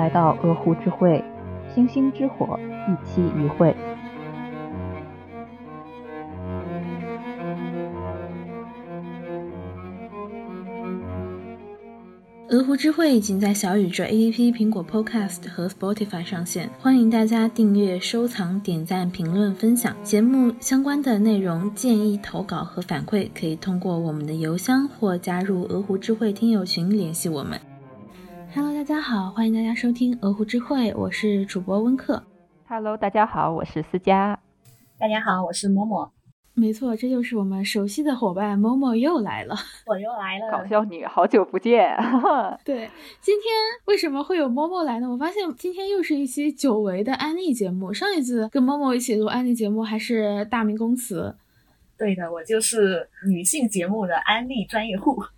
来到鹅湖之会，星星之火，一期一会。鹅湖之会已经在小宇宙 APP、苹果 Podcast 和 Spotify 上线，欢迎大家订阅、收藏、点赞、评论、分享节目相关的内容。建议投稿和反馈可以通过我们的邮箱或加入鹅湖之会听友群联系我们。Hello，大家好，欢迎大家收听鹅湖之会，我是主播温克。Hello，大家好，我是思佳。大家好，我是某某。没错，这就是我们熟悉的伙伴某某又来了。我又来了，搞笑女，好久不见。对，今天为什么会有某某来呢？我发现今天又是一期久违的安利节目。上一次跟某某一起录安利节目还是大明宫词。对的，我就是女性节目的安利专业户。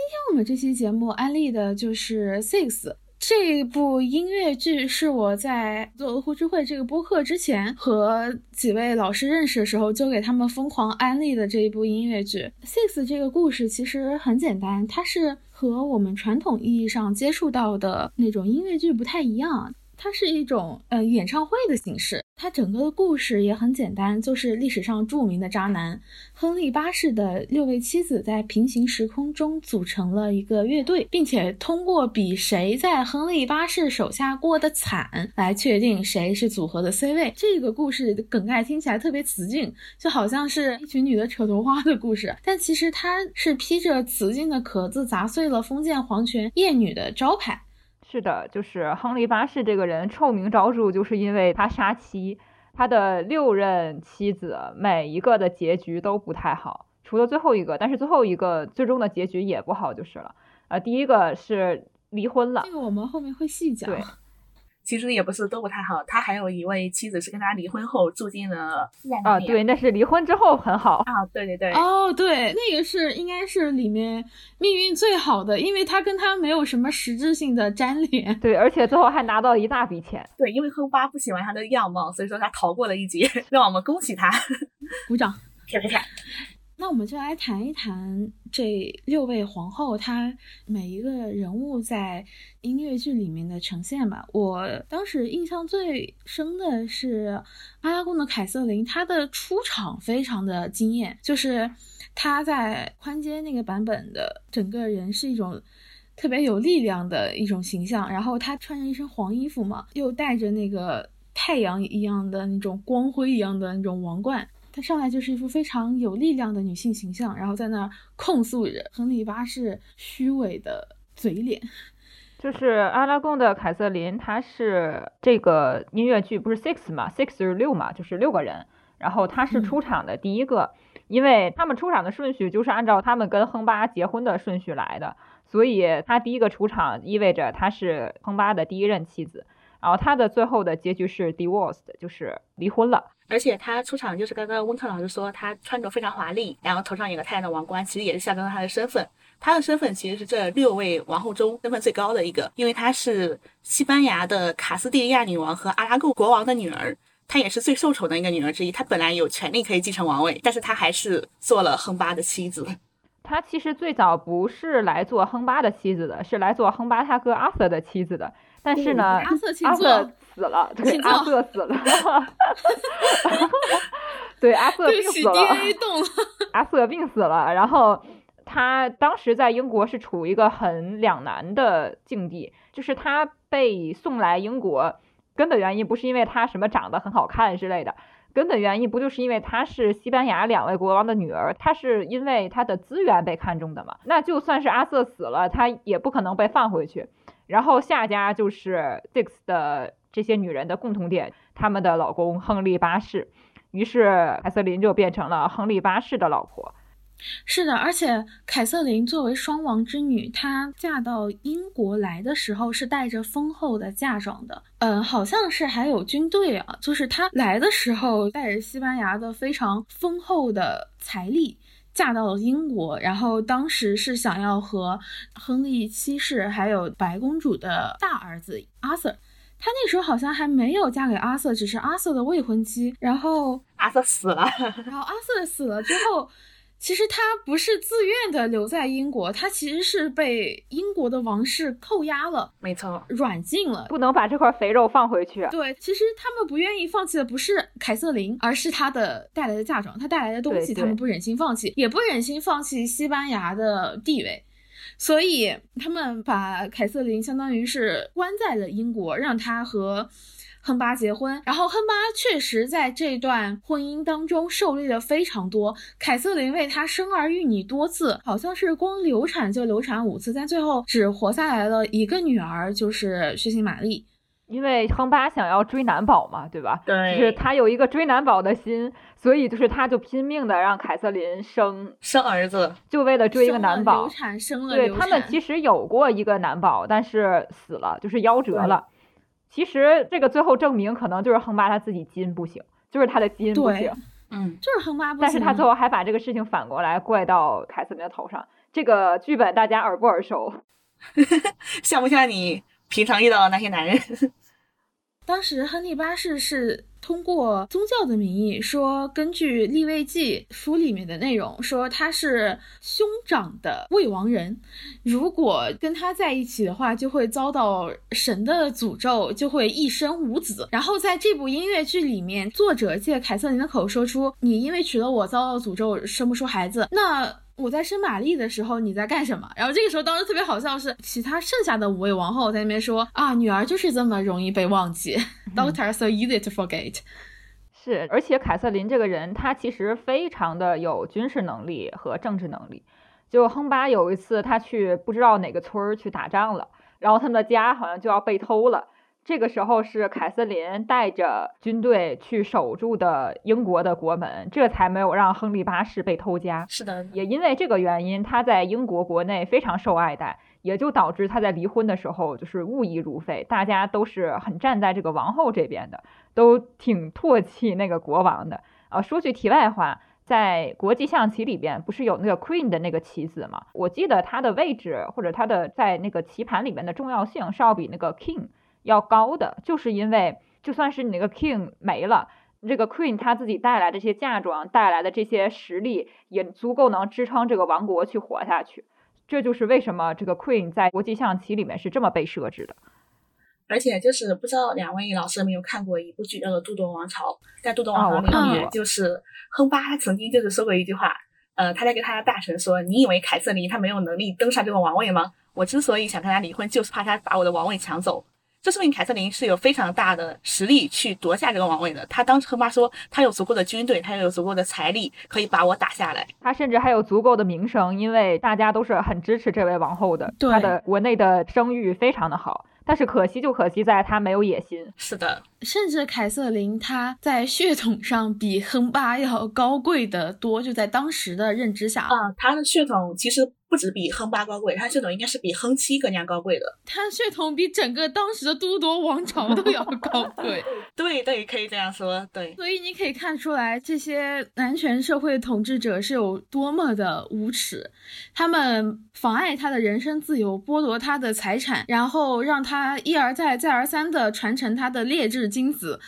今天我们这期节目安利的就是《Six》。这部音乐剧是我在做鹅湖之会这个播客之前和几位老师认识的时候，就给他们疯狂安利的这一部音乐剧。Six 这个故事其实很简单，它是和我们传统意义上接触到的那种音乐剧不太一样。它是一种呃演唱会的形式，它整个的故事也很简单，就是历史上著名的渣男亨利八世的六位妻子在平行时空中组成了一个乐队，并且通过比谁在亨利八世手下过得惨来确定谁是组合的 C 位。这个故事梗概听起来特别雌竞，就好像是一群女的扯头花的故事，但其实它是披着雌竞的壳子，砸碎了封建皇权厌女的招牌。是的，就是亨利八世这个人臭名昭著，就是因为他杀妻，他的六任妻子每一个的结局都不太好，除了最后一个，但是最后一个最终的结局也不好就是了。呃，第一个是离婚了，这个我们后面会细讲。对。其实也不是都不太好，他还有一位妻子是跟他离婚后住进了啊，对，那是离婚之后很好。啊，对对对，哦对，那个是应该是里面命运最好的，因为他跟他没有什么实质性的粘连，对，而且最后还拿到一大笔钱，对，因为亨巴不喜欢他的样貌，所以说他逃过了一劫，让我们恭喜他，鼓掌，啪啪啪。那我们就来谈一谈这六位皇后，她每一个人物在音乐剧里面的呈现吧。我当时印象最深的是阿拉贡的凯瑟琳，她的出场非常的惊艳，就是她在宽街那个版本的整个人是一种特别有力量的一种形象，然后她穿着一身黄衣服嘛，又戴着那个太阳一样的那种光辉一样的那种王冠。她上来就是一副非常有力量的女性形象，然后在那儿控诉着亨利八世虚伪的嘴脸。就是阿拉贡的凯瑟琳，她是这个音乐剧不是 Six 嘛？Six 是六嘛，就是六个人。然后她是出场的第一个，因为他们出场的顺序就是按照他们跟亨巴结婚的顺序来的，所以她第一个出场意味着她是亨巴的第一任妻子。然后她的最后的结局是 divorced，就是离婚了。而且他出场就是刚刚温特老师说，他穿着非常华丽，然后头上有个太阳的王冠，其实也是象征了他的身份。他的身份其实是这六位王后中身份最高的一个，因为她是西班牙的卡斯蒂利亚女王和阿拉贡国王的女儿，她也是最受宠的一个女儿之一。她本来有权利可以继承王位，但是她还是做了亨巴的妻子。她其实最早不是来做亨巴的妻子的，是来做亨巴他哥阿瑟的妻子的。但是呢，阿瑟死了，对，阿瑟死了，对，阿瑟病死了，阿瑟病死了。然后他当时在英国是处于一个很两难的境地，就是他被送来英国，根本原因不是因为他什么长得很好看之类的，根本原因不就是因为他是西班牙两位国王的女儿，他是因为他的资源被看中的嘛。那就算是阿瑟死了，他也不可能被放回去。然后下家就是 Dix 的这些女人的共同点，他们的老公亨利八世，于是凯瑟琳就变成了亨利八世的老婆。是的，而且凯瑟琳作为双王之女，她嫁到英国来的时候是带着丰厚的嫁妆的，嗯，好像是还有军队啊，就是她来的时候带着西班牙的非常丰厚的财力。嫁到了英国，然后当时是想要和亨利七世还有白公主的大儿子阿瑟，他那时候好像还没有嫁给阿瑟，只是阿瑟的未婚妻。然后 阿瑟死了，然后阿瑟死了之后，其实她不是自愿的留在英国，她其实是被英国的王室扣押了，没错，软禁了，不能把这块肥肉放回去。对，其实他们不愿意放弃的不是凯瑟琳，而是她的带来的嫁妆，她带来的东西，他们不忍心放弃，也不忍心放弃西班牙的地位，所以他们把凯瑟琳相当于是关在了英国，让她和。亨巴结婚，然后亨巴确实在这段婚姻当中受力了非常多。凯瑟琳为他生儿育女多次，好像是光流产就流产五次，但最后只活下来了一个女儿，就是血腥玛丽。因为亨巴想要追男宝嘛，对吧？对，就是他有一个追男宝的心，所以就是他就拼命的让凯瑟琳生生儿子，就为了追一个男宝。流产生了，对他们其实有过一个男宝，但是死了，就是夭折了。其实这个最后证明，可能就是亨巴他自己基因不行，就是他的基因不行，嗯，就是亨巴不行。但是他最后还把这个事情反过来怪到凯瑟琳的头上。这个剧本大家耳不耳熟？像不像你平常遇到的那些男人？当时亨利八世是。通过宗教的名义说，根据《立位记》书里面的内容说，他是兄长的未亡人，如果跟他在一起的话，就会遭到神的诅咒，就会一生无子。然后在这部音乐剧里面，作者借凯瑟琳的口说出：“你因为娶了我，遭到诅咒，生不出孩子。”那我在生玛丽的时候你在干什么？然后这个时候当时特别好笑是，其他剩下的五位王后在那边说啊，女儿就是这么容易被忘记，Daughter so easy to forget。是，而且凯瑟琳这个人，她其实非常的有军事能力和政治能力。就亨巴有一次他去不知道哪个村儿去打仗了，然后他们的家好像就要被偷了。这个时候是凯瑟琳带着军队去守住的英国的国门，这才没有让亨利八世被偷家。是的，也因为这个原因，他在英国国内非常受爱戴，也就导致他在离婚的时候就是物议如飞，大家都是很站在这个王后这边的，都挺唾弃那个国王的。啊，说句题外话，在国际象棋里边不是有那个 Queen 的那个棋子吗？我记得它的位置或者它的在那个棋盘里面的重要性是要比那个 King。要高的，就是因为就算是你那个 king 没了，这个 queen 他自己带来的这些嫁妆带来的这些实力，也足够能支撑这个王国去活下去。这就是为什么这个 queen 在国际象棋里面是这么被设置的。而且就是不知道两位老师有没有看过一部剧叫做《杜顿王朝》，在《杜顿王朝》里面，就是 亨巴他曾经就是说过一句话，呃，他在跟他的大臣说：“你以为凯瑟琳她没有能力登上这个王位吗？我之所以想跟他离婚，就是怕他把我的王位抢走。”这说明凯瑟琳是有非常大的实力去夺下这个王位的。她当时和妈说，她有足够的军队，他有足够的财力，可以把我打下来。她甚至还有足够的名声，因为大家都是很支持这位王后的。她的国内的声誉非常的好。但是可惜就可惜在她没有野心。是的，甚至凯瑟琳她在血统上比亨巴要高贵的多，就在当时的认知下啊，她的血统其实。不止比亨八高贵，他血统应该是比亨七更加高贵的。他血统比整个当时的都铎王朝都要高贵。对对，可以这样说。对，所以你可以看出来，这些男权社会统治者是有多么的无耻。他们妨碍他的人身自由，剥夺他的财产，然后让他一而再、再而三的传承他的劣质精子。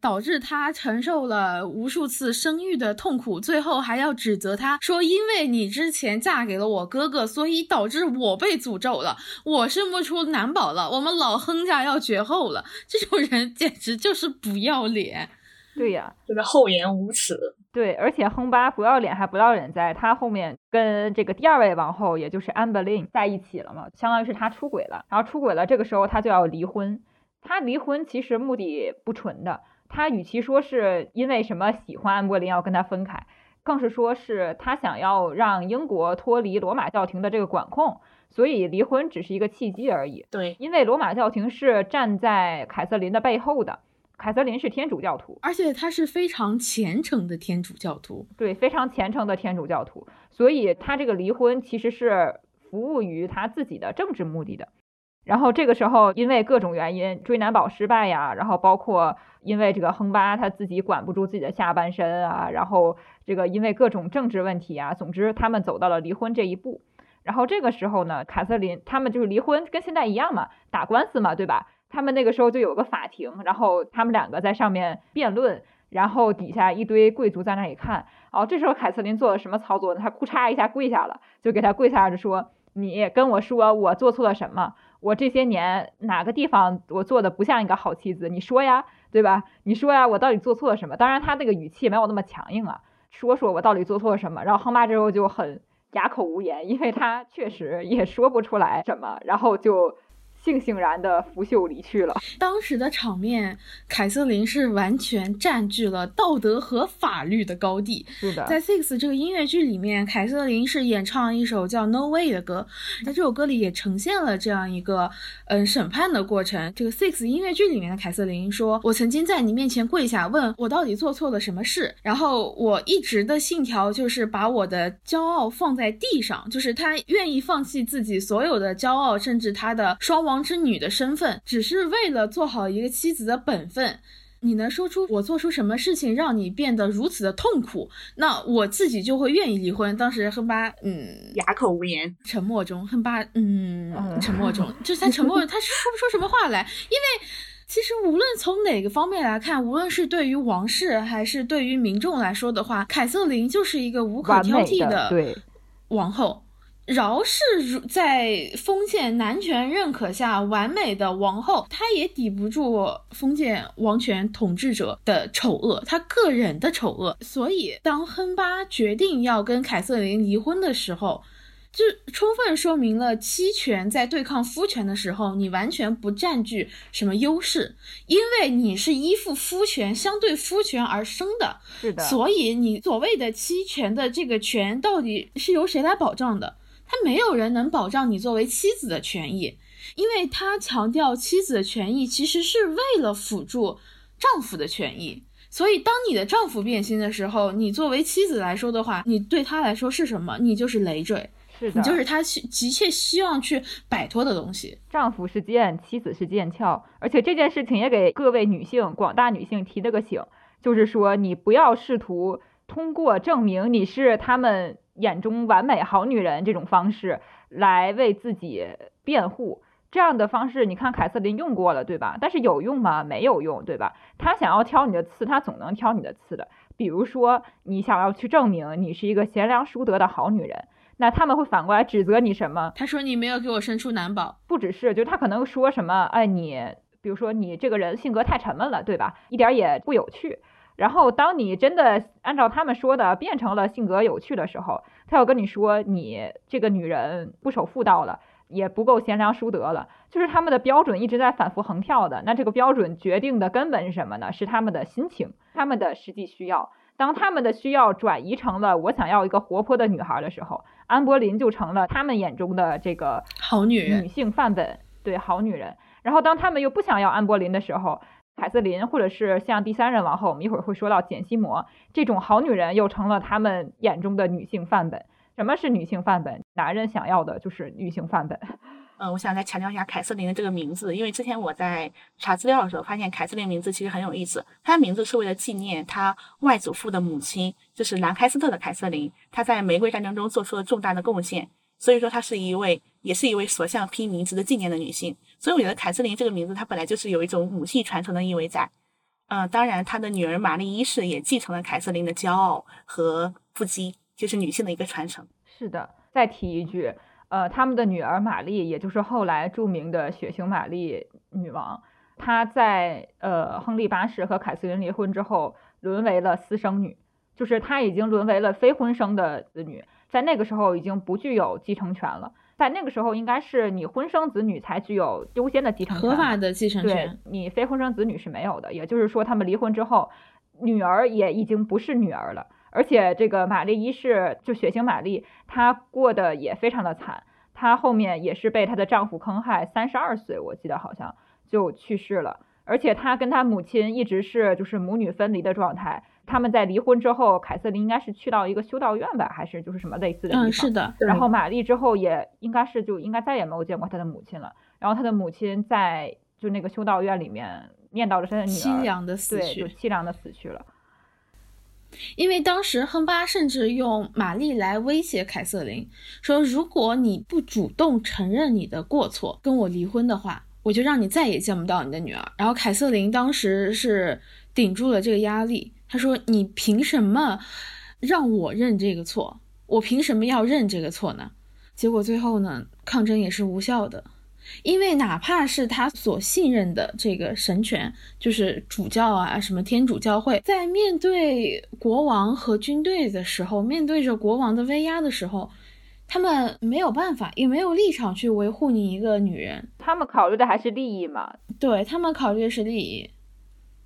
导致他承受了无数次生育的痛苦，最后还要指责他说：“因为你之前嫁给了我哥哥，所以导致我被诅咒了，我生不出男宝了，我们老亨家要绝后了。”这种人简直就是不要脸。对呀，就是厚颜无耻。对，而且亨巴不要脸还不要脸，在他后面跟这个第二位王后，也就是安柏林在一起了嘛，相当于是他出轨了。然后出轨了，这个时候他就要离婚。他离婚其实目的不纯的。他与其说是因为什么喜欢安柏林要跟他分开，更是说是他想要让英国脱离罗马教廷的这个管控，所以离婚只是一个契机而已。对，因为罗马教廷是站在凯瑟琳的背后的，凯瑟琳是天主教徒，而且他是非常虔诚的天主教徒。对，非常虔诚的天主教徒，所以他这个离婚其实是服务于他自己的政治目的的。然后这个时候，因为各种原因追男宝失败呀，然后包括因为这个亨巴他自己管不住自己的下半身啊，然后这个因为各种政治问题啊，总之他们走到了离婚这一步。然后这个时候呢，凯瑟琳他们就是离婚，跟现在一样嘛，打官司嘛，对吧？他们那个时候就有个法庭，然后他们两个在上面辩论，然后底下一堆贵族在那里看。哦，这时候凯瑟琳做了什么操作呢？她咕嚓一下跪下了，就给他跪下着说：“你跟我说我做错了什么？我这些年哪个地方我做的不像一个好妻子？你说呀，对吧？你说呀，我到底做错了什么？当然，他那个语气没有那么强硬啊，说说我到底做错了什么。然后亨巴之后就很哑口无言，因为他确实也说不出来什么，然后就。悻悻然的拂袖离去了。当时的场面，凯瑟琳是完全占据了道德和法律的高地。是的，在《Six》这个音乐剧里面，凯瑟琳是演唱一首叫《No Way》的歌，在这首歌里也呈现了这样一个嗯审判的过程。这个《Six》音乐剧里面的凯瑟琳说：“我曾经在你面前跪下，问我到底做错了什么事，然后我一直的信条就是把我的骄傲放在地上，就是他愿意放弃自己所有的骄傲，甚至他的双。”王之女的身份，只是为了做好一个妻子的本分。你能说出我做出什么事情让你变得如此的痛苦，那我自己就会愿意离婚。当时亨巴，嗯，哑口无言，沉默中，亨巴，嗯，沉默中，就是他沉默，他说不出什么话来。因为其实无论从哪个方面来看，无论是对于王室还是对于民众来说的话，凯瑟琳就是一个无可挑剔的王后。饶是如在封建男权认可下完美的王后，她也抵不住封建王权统治者的丑恶，她个人的丑恶。所以，当亨巴决定要跟凯瑟琳离婚的时候，就充分说明了妻权在对抗夫权的时候，你完全不占据什么优势，因为你是依附夫权、相对夫权而生的。是的，所以你所谓的妻权的这个权，到底是由谁来保障的？他没有人能保障你作为妻子的权益，因为他强调妻子的权益其实是为了辅助丈夫的权益。所以，当你的丈夫变心的时候，你作为妻子来说的话，你对他来说是什么？你就是累赘，是的，你就是他急切希望去摆脱的东西。丈夫是剑，妻子是剑鞘，而且这件事情也给各位女性、广大女性提了个醒，就是说你不要试图通过证明你是他们。眼中完美好女人这种方式来为自己辩护，这样的方式你看凯瑟琳用过了，对吧？但是有用吗？没有用，对吧？他想要挑你的刺，他总能挑你的刺的。比如说，你想要去证明你是一个贤良淑德的好女人，那他们会反过来指责你什么？他说你没有给我生出男宝，不只是，就他可能说什么，哎，你比如说你这个人性格太沉闷了，对吧？一点也不有趣。然后，当你真的按照他们说的变成了性格有趣的时候，他要跟你说你这个女人不守妇道了，也不够贤良淑德了，就是他们的标准一直在反复横跳的。那这个标准决定的根本是什么呢？是他们的心情，他们的实际需要。当他们的需要转移成了我想要一个活泼的女孩的时候，安柏林就成了他们眼中的这个好女人、女性范本，对好女人。然后当他们又不想要安柏林的时候，凯瑟琳，或者是像第三任王后，我们一会儿会说到简西摩这种好女人，又成了他们眼中的女性范本。什么是女性范本？男人想要的就是女性范本。嗯，我想再强调一下凯瑟琳的这个名字，因为之前我在查资料的时候发现，凯瑟琳名字其实很有意思。她的名字是为了纪念她外祖父的母亲，就是兰开斯特的凯瑟琳。她在玫瑰战争中做出了重大的贡献。所以说，她是一位，也是一位所向披靡、值得纪念的女性。所以我觉得凯瑟琳这个名字，它本来就是有一种母系传承的意味在。嗯，当然，她的女儿玛丽一世也继承了凯瑟琳的骄傲和腹肌，就是女性的一个传承。是的，再提一句，呃，他们的女儿玛丽，也就是后来著名的血腥玛丽女王，她在呃亨利八世和凯瑟琳离婚之后，沦为了私生女，就是她已经沦为了非婚生的子女。在那个时候已经不具有继承权了，在那个时候应该是你婚生子女才具有优先的继承权，合法的继承权，你非婚生子女是没有的。也就是说，他们离婚之后，女儿也已经不是女儿了。而且这个玛丽一世，就血腥玛丽，她过得也非常的惨，她后面也是被她的丈夫坑害，三十二岁我记得好像就去世了。而且她跟她母亲一直是就是母女分离的状态。他们在离婚之后，凯瑟琳应该是去到一个修道院吧，还是就是什么类似的地方？嗯，是的。然后玛丽之后也应该是就应该再也没有见过她的母亲了。然后她的母亲在就那个修道院里面念叨着她的女儿，凄凉的死去，对，就凄凉的死去了。因为当时亨巴甚至用玛丽来威胁凯瑟琳，说如果你不主动承认你的过错，跟我离婚的话，我就让你再也见不到你的女儿。然后凯瑟琳当时是顶住了这个压力。他说：“你凭什么让我认这个错？我凭什么要认这个错呢？”结果最后呢，抗争也是无效的。因为哪怕是他所信任的这个神权，就是主教啊，什么天主教会，在面对国王和军队的时候，面对着国王的威压的时候，他们没有办法，也没有立场去维护你一个女人。他们考虑的还是利益嘛？对他们考虑的是利益，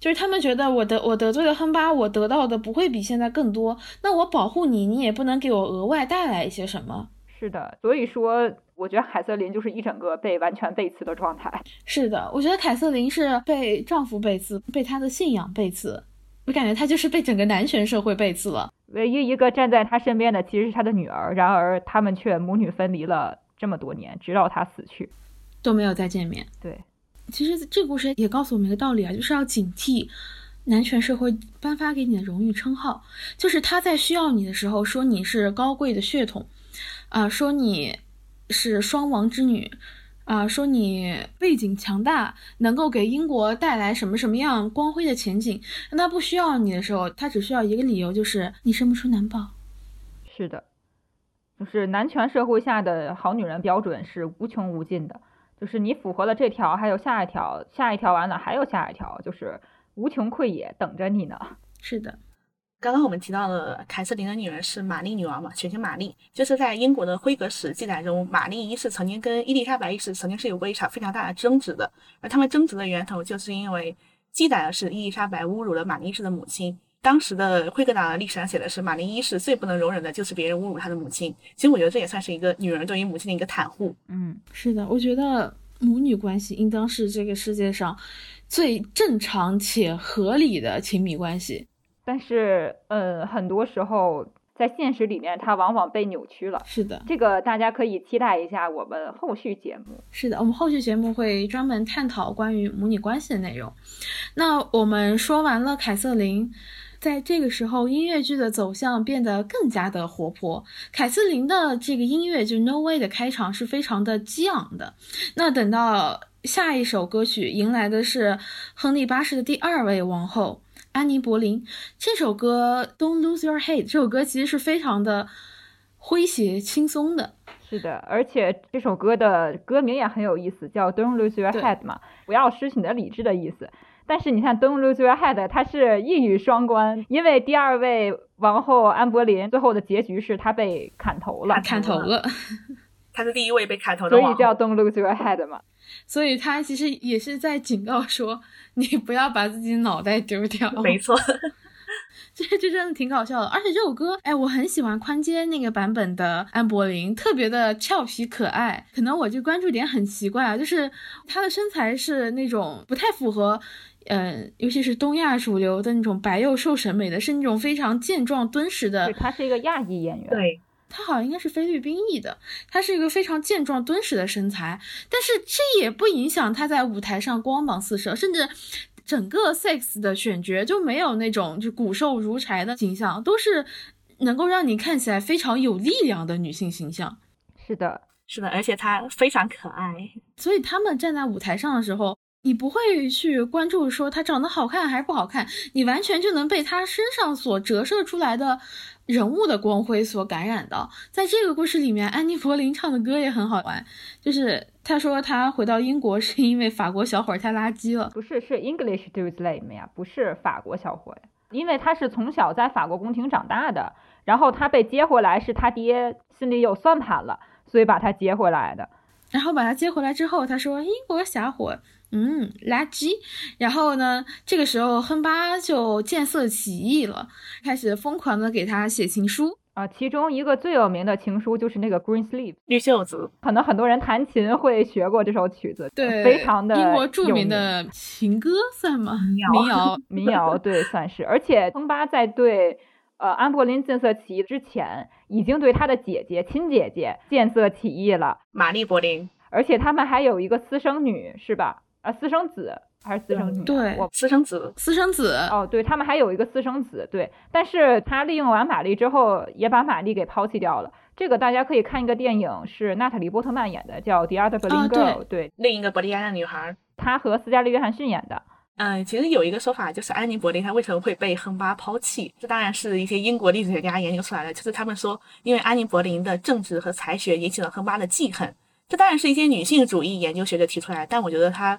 就是他们觉得我得我得罪了亨巴，我得到的不会比现在更多，那我保护你，你也不能给我额外带来一些什么。是的，所以说。我觉得凯瑟琳就是一整个被完全背刺的状态。是的，我觉得凯瑟琳是被丈夫背刺，被她的信仰背刺。我感觉她就是被整个男权社会背刺了。唯一一个站在她身边的其实是她的女儿，然而他们却母女分离了这么多年，直到她死去都没有再见面。对，其实这故事也告诉我们一个道理啊，就是要警惕男权社会颁发给你的荣誉称号，就是他在需要你的时候说你是高贵的血统，啊，说你。是双王之女，啊，说你背景强大，能够给英国带来什么什么样光辉的前景。那不需要你的时候，他只需要一个理由，就是你生不出男宝。是的，就是男权社会下的好女人标准是无穷无尽的，就是你符合了这条，还有下一条，下一条完了还有下一条，就是无穷匮也等着你呢。是的。刚刚我们提到了凯瑟琳的女儿是玛丽女王嘛，全称玛丽，就是在英国的辉格史记载中，玛丽一世曾经跟伊丽莎白一世曾经是有过一场非常大的争执的，而他们争执的源头就是因为记载的是伊丽莎白侮辱了玛丽一世的母亲。当时的辉格党的历史上写的是玛丽一世最不能容忍的就是别人侮辱她的母亲。其实我觉得这也算是一个女人对于母亲的一个袒护。嗯，是的，我觉得母女关系应当是这个世界上最正常且合理的亲密关系。但是，呃，很多时候在现实里面，它往往被扭曲了。是的，这个大家可以期待一下我们后续节目。是的，我们后续节目会专门探讨关于母女关系的内容。那我们说完了凯瑟琳，在这个时候，音乐剧的走向变得更加的活泼。凯瑟琳的这个音乐就 No Way 的开场是非常的激昂的。那等到下一首歌曲迎来的是亨利八世的第二位王后。安妮·柏林这首歌《Don't Lose Your Head》这首歌其实是非常的诙谐轻松的，是的，而且这首歌的歌名也很有意思，叫《Don't Lose Your Head》嘛，不要失去你的理智的意思。但是你看《Don't Lose Your Head》，它是一语双关，因为第二位王后安柏林最后的结局是她被砍头了，砍头了，她是第一位被砍头的，所以叫《Don't Lose Your Head》嘛。所以他其实也是在警告说，你不要把自己脑袋丢掉。没错，这这真的挺搞笑的。而且这首歌，哎，我很喜欢宽街那个版本的安柏林，特别的俏皮可爱。可能我这关注点很奇怪啊，就是她的身材是那种不太符合，嗯，尤其是东亚主流的那种白幼瘦审美的，是那种非常健壮敦实的。她是一个亚裔演员。对。他好像应该是菲律宾裔的，他是一个非常健壮敦实的身材，但是这也不影响他在舞台上光芒四射，甚至整个 sex 的选角就没有那种就骨瘦如柴的形象，都是能够让你看起来非常有力量的女性形象。是的，是的，而且她非常可爱，所以他们站在舞台上的时候。你不会去关注说他长得好看还是不好看，你完全就能被他身上所折射出来的人物的光辉所感染到。在这个故事里面，安妮·柏林唱的歌也很好玩，就是他说他回到英国是因为法国小伙太垃圾了，不是是 English dudes lame 呀，不是法国小伙呀，因为他是从小在法国宫廷长大的，然后他被接回来是他爹心里有算盘了，所以把他接回来的。然后把他接回来之后，他说英国小伙。嗯，垃圾。然后呢，这个时候亨巴就见色起意了，开始疯狂的给他写情书啊。其中一个最有名的情书就是那个 Green Sleeve 绿袖子，可能很多人弹琴会学过这首曲子，对，非常的英国著名的情歌算吗？民谣，民谣，对，算是。而且亨巴在对呃安柏林见色起意之前，已经对他的姐姐亲姐姐见色起意了，玛丽柏林。而且他们还有一个私生女，是吧？啊，私生子还是私生女？对，我私生子，私生子。哦，对他们还有一个私生子，对。但是他利用完玛丽之后，也把玛丽给抛弃掉了。这个大家可以看一个电影，是娜塔莉波特曼演的，叫《The Other Berlin Girl》。对，另一个伯利亚的女孩。她和斯嘉丽约翰逊演的。嗯，其实有一个说法，就是安妮·柏林她为什么会被亨巴抛弃？这当然是一些英国历史学家研究出来的。就是他们说，因为安妮·柏林的政治和才学引起了亨巴的记恨。这当然是一些女性主义研究学者提出来，但我觉得他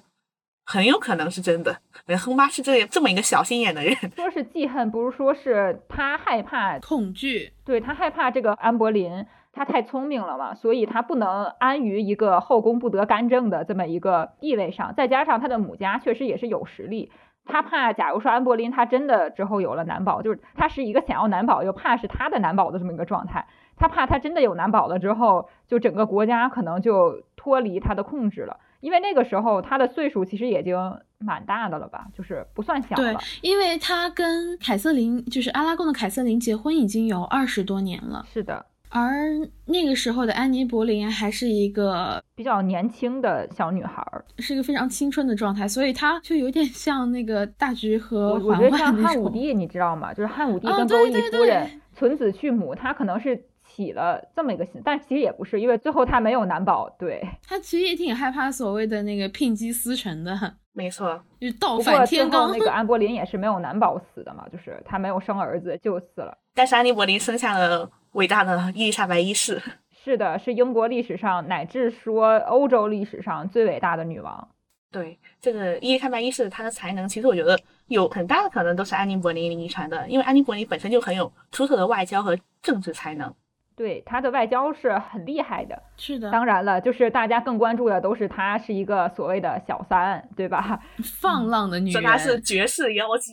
很有可能是真的。亨巴是这这么一个小心眼的人。说是记恨，不如说是他害怕、恐惧。对他害怕这个安柏林。他太聪明了嘛，所以他不能安于一个后宫不得干政的这么一个地位上。再加上他的母家确实也是有实力，他怕，假如说安柏林他真的之后有了男宝，就是他是一个想要男宝又怕是他的男宝的这么一个状态。他怕他真的有男宝了之后，就整个国家可能就脱离他的控制了。因为那个时候他的岁数其实已经蛮大的了吧，就是不算小了。对，因为他跟凯瑟琳，就是阿拉贡的凯瑟琳结婚已经有二十多年了。是的。而那个时候的安妮·柏林还是一个比较年轻的小女孩，是一个非常青春的状态，所以她就有点像那个大菊和我觉得像汉武帝，你知道吗？就是汉武帝跟钩弋夫人存子去母，他可能是起了这么一个心，但其实也不是，因为最后他没有男宝。对他其实也挺害怕所谓的那个聘姬司晨的，没错，就倒反天罡。那个安柏林也是没有男宝死的嘛，就是他没有生儿子就死了，但是安妮·柏林生下了。伟大的伊丽莎白一世，是的，是英国历史上乃至说欧洲历史上最伟大的女王。对这个伊丽莎白一世，她的才能其实我觉得有很大的可能都是安妮·柏林遗传的，因为安妮·柏林本身就很有出色的外交和政治才能。对他的外交是很厉害的，是的。当然了，就是大家更关注的都是她是一个所谓的小三，对吧？放浪的女人，她是绝世妖姬。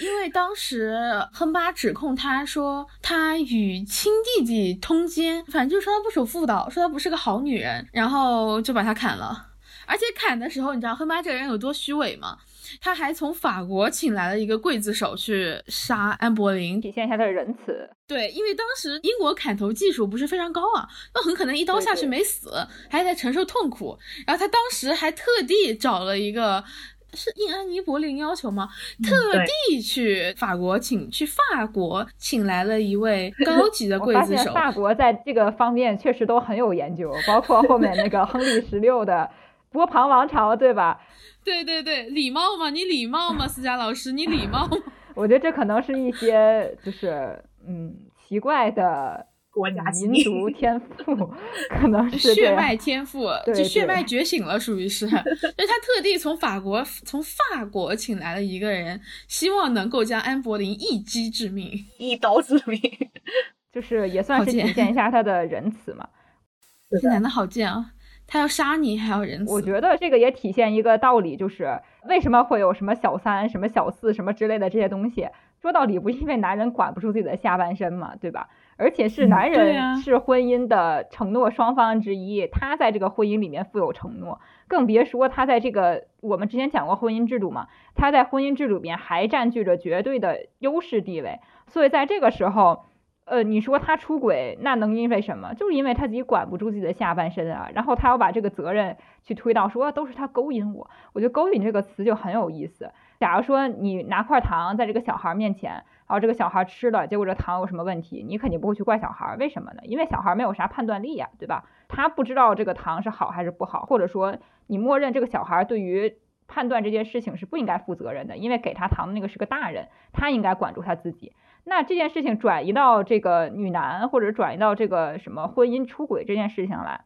因为当时亨巴指控他说他与亲弟弟通奸，反正就是说他不守妇道，说她不是个好女人，然后就把他砍了。而且砍的时候，你知道亨巴这个人有多虚伪吗？他还从法国请来了一个刽子手去杀安柏林，体现一下他的仁慈。对，因为当时英国砍头技术不是非常高啊，那很可能一刀下去没死，还在承受痛苦。然后他当时还特地找了一个。是应安妮·柏林要求吗？特地去法国请去法国请来了一位 高级的刽子手。法国在这个方面确实都很有研究，包括后面那个亨利十六的波旁王朝，对吧？对对对，礼貌吗？你礼貌吗？思佳老师，你礼貌吗？我觉得这可能是一些就是嗯奇怪的。国家民族天赋 可能是血脉天赋，就血脉觉醒了，属于是。所以他特地从法国从法国请来了一个人，希望能够将安柏林一击致命，一刀致命，就是也算是体现一下他的仁慈嘛。这男的好贱啊！他要杀你还要仁慈。我觉得这个也体现一个道理，就是为什么会有什么小三、什么小四、什么之类的这些东西？说到底，不是因为男人管不住自己的下半身嘛，对吧？而且是男人是婚姻的承诺双方之一，他在这个婚姻里面负有承诺，更别说他在这个我们之前讲过婚姻制度嘛，他在婚姻制度里面还占据着绝对的优势地位，所以在这个时候，呃，你说他出轨，那能因为什么？就是因为他自己管不住自己的下半身啊，然后他要把这个责任去推到说都是他勾引我，我觉得勾引这个词就很有意思。假如说你拿块糖在这个小孩面前。然后这个小孩吃了，结果这糖有什么问题？你肯定不会去怪小孩，为什么呢？因为小孩没有啥判断力呀，对吧？他不知道这个糖是好还是不好，或者说你默认这个小孩对于判断这件事情是不应该负责任的，因为给他糖的那个是个大人，他应该管住他自己。那这件事情转移到这个女男，或者转移到这个什么婚姻出轨这件事情来，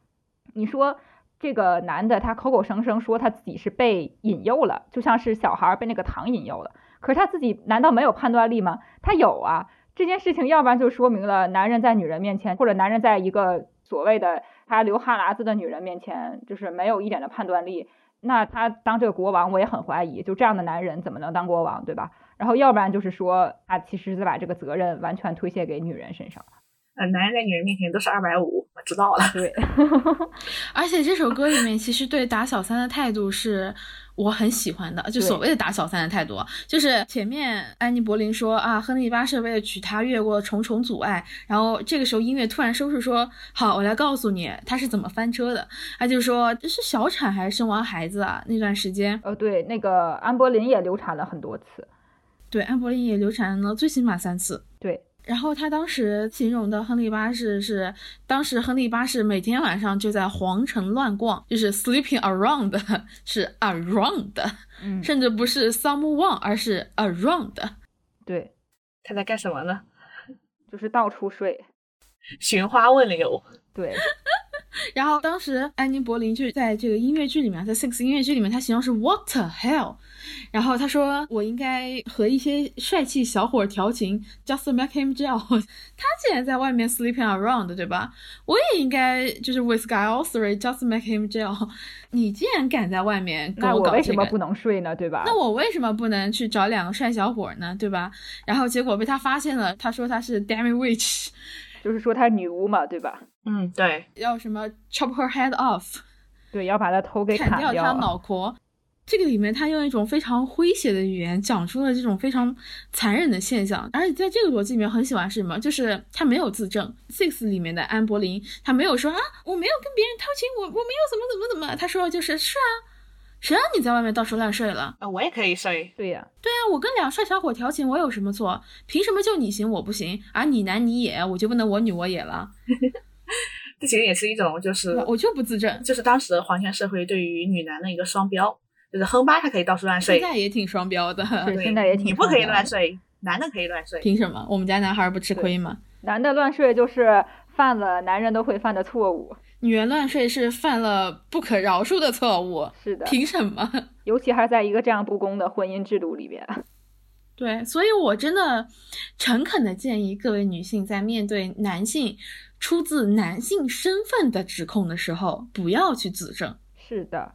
你说这个男的他口口声声说他自己是被引诱了，就像是小孩被那个糖引诱了。可是他自己难道没有判断力吗？他有啊！这件事情要不然就说明了男人在女人面前，或者男人在一个所谓的他流哈喇子的女人面前，就是没有一点的判断力。那他当这个国王，我也很怀疑，就这样的男人怎么能当国王，对吧？然后要不然就是说，他其实是把这个责任完全推卸给女人身上。呃，男人在女人面前都是二百五，我知道了。对，而且这首歌里面其实对打小三的态度是。我很喜欢的，就所谓的打小三的态度，就是前面安妮·柏林说啊，亨利八世为了娶她越过重重阻碍，然后这个时候音乐突然收拾说，好，我来告诉你他是怎么翻车的。他就说这是小产还是生完孩子啊？那段时间，呃，对，那个安柏林也流产了很多次，对，安柏林也流产了最起码三次，对，然后他当时形容的亨利八世是，当时亨利八世每天晚上就在皇城乱逛，就是 sleeping around，是 around，嗯，甚至不是 someone，而是 around。对，他在干什么呢？就是到处睡，寻花问柳。对。然后当时安妮·柏林就在这个音乐剧里面，在《Six》音乐剧里面，他形容是 What the hell？然后他说我应该和一些帅气小伙调情，just make him jealous。他竟然在外面 sleeping around，对吧？我也应该就是 with guy all three，just make him jealous。你既然敢在外面跟我搞这个，为什么不能睡呢？对吧？那我为什么不能去找两个帅小伙呢？对吧？然后结果被他发现了，他说他是 damn witch。就是说她女巫嘛，对吧？嗯，对。要什么 chop her head off？对，要把她头给砍掉，她脑壳。这个里面他用一种非常诙谐的语言讲出了这种非常残忍的现象，而且在这个逻辑里面很喜欢是什么？就是他没有自证。Six 里面的安柏林，他没有说啊，我没有跟别人偷情，我我没有怎么怎么怎么，他说的就是是啊。谁让你在外面到处乱睡了？啊，我也可以睡。对呀，对呀，我跟俩帅小伙调情，我有什么错？凭什么就你行我不行？啊，你男你也，我就不能我女我也了？这其实也是一种，就是我就不自证，就是当时的皇权社会对于女男的一个双标，就是哼巴他可以到处乱睡，现在也挺双标的。对，现在也挺。你不可以乱睡，男的可以乱睡。凭什么？我们家男孩不吃亏吗？男的乱睡就是犯了男人都会犯的错误。女人乱睡是犯了不可饶恕的错误，是的，凭什么？尤其还在一个这样不公的婚姻制度里边。对，所以我真的诚恳的建议各位女性，在面对男性出自男性身份的指控的时候，不要去自证。是的。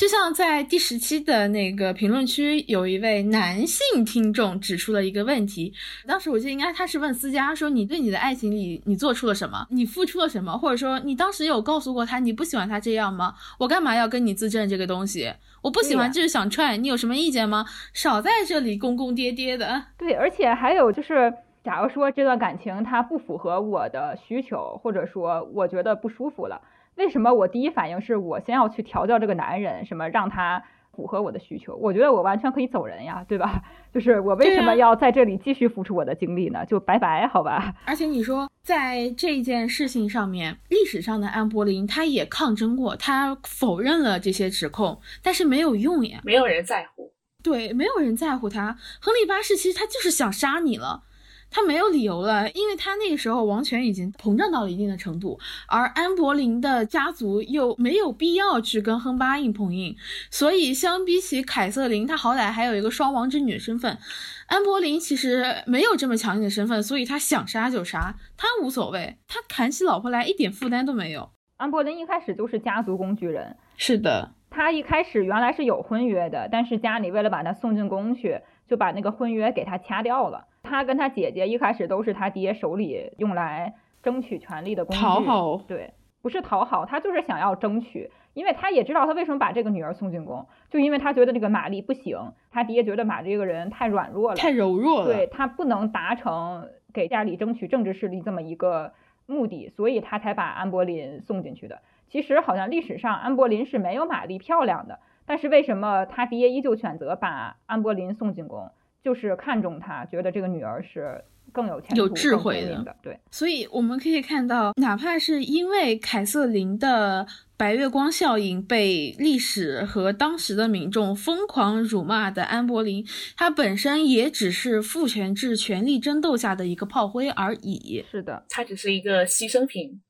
就像在第十期的那个评论区，有一位男性听众指出了一个问题。当时我记得应该他是问思佳说：“你对你的爱情里你做出了什么？你付出了什么？或者说你当时有告诉过他你不喜欢他这样吗？我干嘛要跟你自证这个东西？我不喜欢就是想踹，你有什么意见吗？少在这里公公爹爹的。对，而且还有就是，假如说这段感情它不符合我的需求，或者说我觉得不舒服了。”为什么我第一反应是我先要去调教这个男人，什么让他符合我的需求？我觉得我完全可以走人呀，对吧？就是我为什么要在这里继续付出我的精力呢？就拜拜，好吧。而且你说在这件事情上面，历史上的安柏林他也抗争过，他否认了这些指控，但是没有用呀，没有人在乎。对，没有人在乎他。亨利八世其实他就是想杀你了。他没有理由了，因为他那个时候王权已经膨胀到了一定的程度，而安柏林的家族又没有必要去跟亨巴硬碰硬，所以相比起凯瑟琳，他好歹还有一个双王之女的身份，安柏林其实没有这么强硬的身份，所以他想杀就杀，他无所谓，他砍起老婆来一点负担都没有。安柏林一开始就是家族工具人，是的，他一开始原来是有婚约的，但是家里为了把他送进宫去，就把那个婚约给他掐掉了。他跟他姐姐一开始都是他爹手里用来争取权力的工具，讨好，对，不是讨好，他就是想要争取，因为他也知道他为什么把这个女儿送进宫，就因为他觉得这个玛丽不行，他爹觉得玛丽这个人太软弱了，太柔弱了，对他不能达成给家里争取政治势力这么一个目的，所以他才把安柏林送进去的。其实好像历史上安柏林是没有玛丽漂亮的，但是为什么他爹依旧选择把安柏林送进宫？就是看中她，觉得这个女儿是更有前途、有智慧的。对，所以我们可以看到，哪怕是因为凯瑟琳的白月光效应被历史和当时的民众疯狂辱骂的安柏林，他本身也只是父权制权力争斗下的一个炮灰而已。是的，他只是一个牺牲品。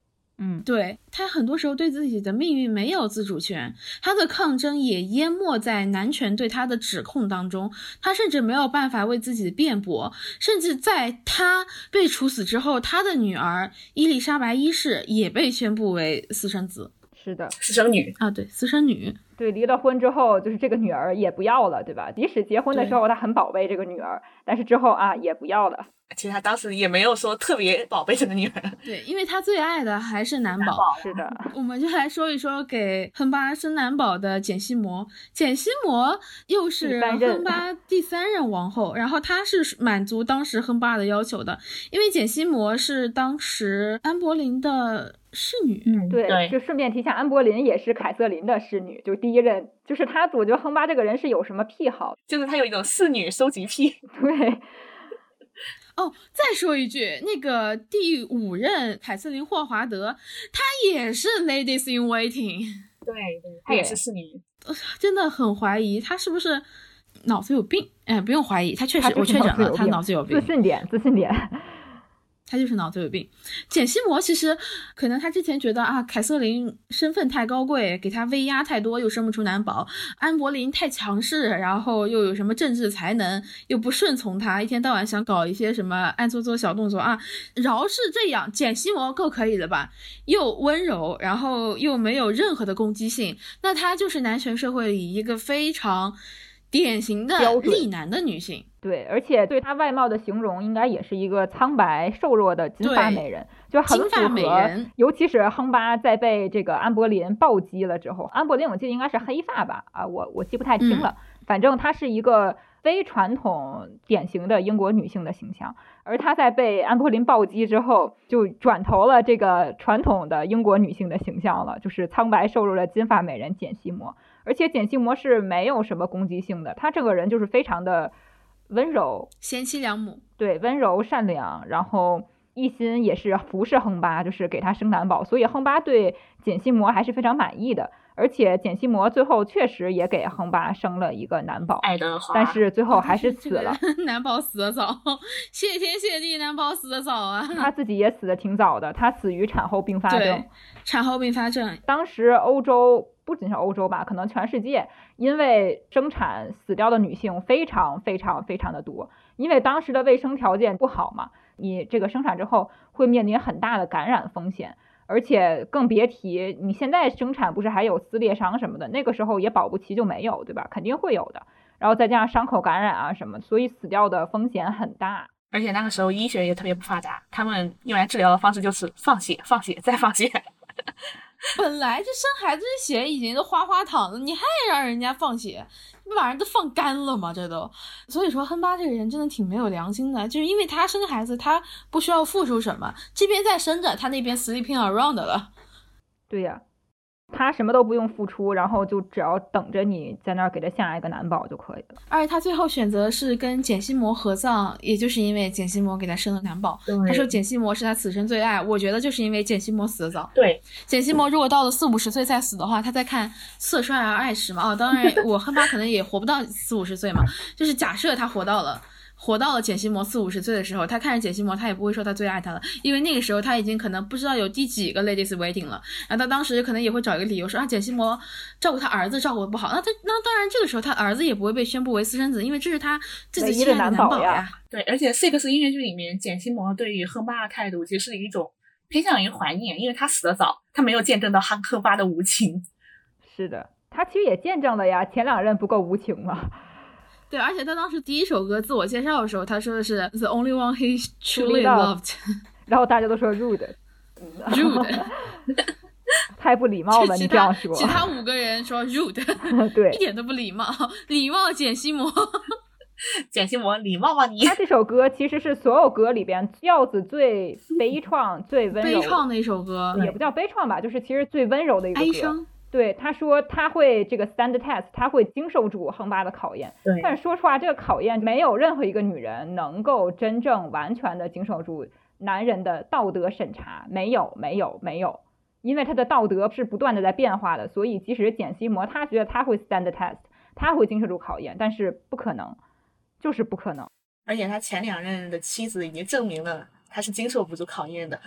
嗯，对他很多时候对自己的命运没有自主权，他的抗争也淹没在男权对他的指控当中，他甚至没有办法为自己辩驳，甚至在他被处死之后，他的女儿伊丽莎白一世也被宣布为私生子。是的，私生女啊，对，私生女。对，离了婚之后，就是这个女儿也不要了，对吧？即使结婚的时候他很宝贝这个女儿，但是之后啊也不要了。其实他当时也没有说特别宝贝这个女儿，对，因为他最爱的还是男宝。是的，我们就来说一说给亨巴生男宝的简西摩。简西摩又是亨巴第三任王后，然后她是满足当时亨巴的要求的，因为简西摩是当时安柏林的侍女。嗯，对，就顺便提一下，安柏林也是凯瑟琳的侍女，就第一任，就是他。我觉得亨巴这个人是有什么癖好，就是他有一种侍女收集癖。对。哦，再说一句，那个第五任凯瑟琳霍华德，她也是 ladies in waiting。对对，她也是市民。真的很怀疑她是不是脑子有病。哎，不用怀疑，她确实我确诊了，她脑子有病。自信点，自信点。他就是脑子有病。简西摩其实可能他之前觉得啊，凯瑟琳身份太高贵，给他威压太多，又生不出男宝；安柏林太强势，然后又有什么政治才能，又不顺从他，一天到晚想搞一些什么暗搓搓小动作啊。饶是这样，简西摩够可以了吧？又温柔，然后又没有任何的攻击性，那他就是男权社会里一个非常。典型的丽男的女性，对，而且对她外貌的形容，应该也是一个苍白瘦弱的金发美人，就很符合。尤其是亨巴在被这个安柏林暴击了之后，安柏林我记得应该是黑发吧？啊，我我记不太清了。反正她是一个非传统典型的英国女性的形象，而她在被安柏林暴击之后，就转投了这个传统的英国女性的形象了，就是苍白瘦弱的金发美人简西摩。而且简西摩是没有什么攻击性的，她这个人就是非常的温柔，贤妻良母，对，温柔善良，然后一心也是服侍亨巴，就是给他生男宝，所以亨巴对简西摩还是非常满意的。而且简西摩最后确实也给亨巴生了一个男宝，爱德华，但是最后还是死了。男宝死的早，谢天谢地，男宝死的早啊！他自己也死的挺早的，他死于产后并发症。产后并发症，当时欧洲。不仅是欧洲吧，可能全世界，因为生产死掉的女性非常非常非常的多，因为当时的卫生条件不好嘛，你这个生产之后会面临很大的感染风险，而且更别提你现在生产不是还有撕裂伤什么的，那个时候也保不齐就没有，对吧？肯定会有的，然后再加上伤口感染啊什么，所以死掉的风险很大。而且那个时候医学也特别不发达，他们用来治疗的方式就是放血、放血再放血。本来这生孩子的血已经都哗哗淌了，你还让人家放血，你不把人都放干了吗？这都，所以说亨巴这个人真的挺没有良心的，就是因为他生孩子，他不需要付出什么，这边在生着，他那边 sleeping around 了。对呀。他什么都不用付出，然后就只要等着你在那儿给他下一个男宝就可以了。而且他最后选择是跟简心魔合葬，也就是因为简心魔给他生了男宝。他说简心魔是他此生最爱。我觉得就是因为简心魔死的早。对，简心魔如果到了四五十岁再死的话，他在看色衰而爱时嘛。哦，当然我恨他可能也活不到四五十岁嘛，就是假设他活到了。活到了简西摩四五十岁的时候，他看着简西摩，他也不会说他最爱他了，因为那个时候他已经可能不知道有第几个 ladies waiting 了。然后他当时可能也会找一个理由说啊，简西摩照顾他儿子照顾的不好。那他那当然这个时候他儿子也不会被宣布为私生子，因为这是他自己亲爱的男宝呀。对，而且 six 音乐剧里面简西摩对于亨巴的态度其实是一种偏向于怀念，因为他死的早，他没有见证到亨亨巴的无情。是的，他其实也见证了呀，前两任不够无情吗？对，而且他当时第一首歌自我介绍的时候，他说的是 The only one he truly loved，然后大家都说 rude，rude，太不礼貌了，你这样说。其他五个人说 rude，对，一点都不礼貌，礼貌简西摩，简西摩礼貌吗你？他这首歌其实是所有歌里边调子最悲怆、最温柔、悲怆的一首歌，也不叫悲怆吧，就是其实最温柔的一个歌。哀伤。对他说他会这个 stand test，他会经受住亨巴的考验。对，但是说实话，这个考验没有任何一个女人能够真正完全的经受住男人的道德审查，没有，没有，没有，因为他的道德是不断的在变化的，所以即使简西摩他觉得他会 stand test，他会经受住考验，但是不可能，就是不可能。而且他前两任的妻子已经证明了他是经受不住考验的。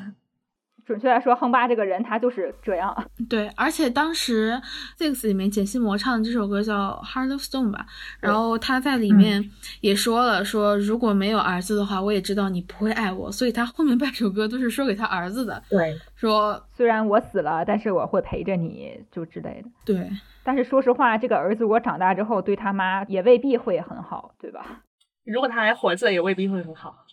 准确来说，亨巴这个人他就是这样。对，而且当时 Six 里面简西摩唱的这首歌叫《Heart of Stone》吧，然后他在里面也说了，说如果没有儿子的话，我也知道你不会爱我，所以他后面半首歌都是说给他儿子的。对，说虽然我死了，但是我会陪着你，就之类的。对，但是说实话，这个儿子我长大之后对他妈也未必会很好，对吧？如果他还活着，也未必会很好。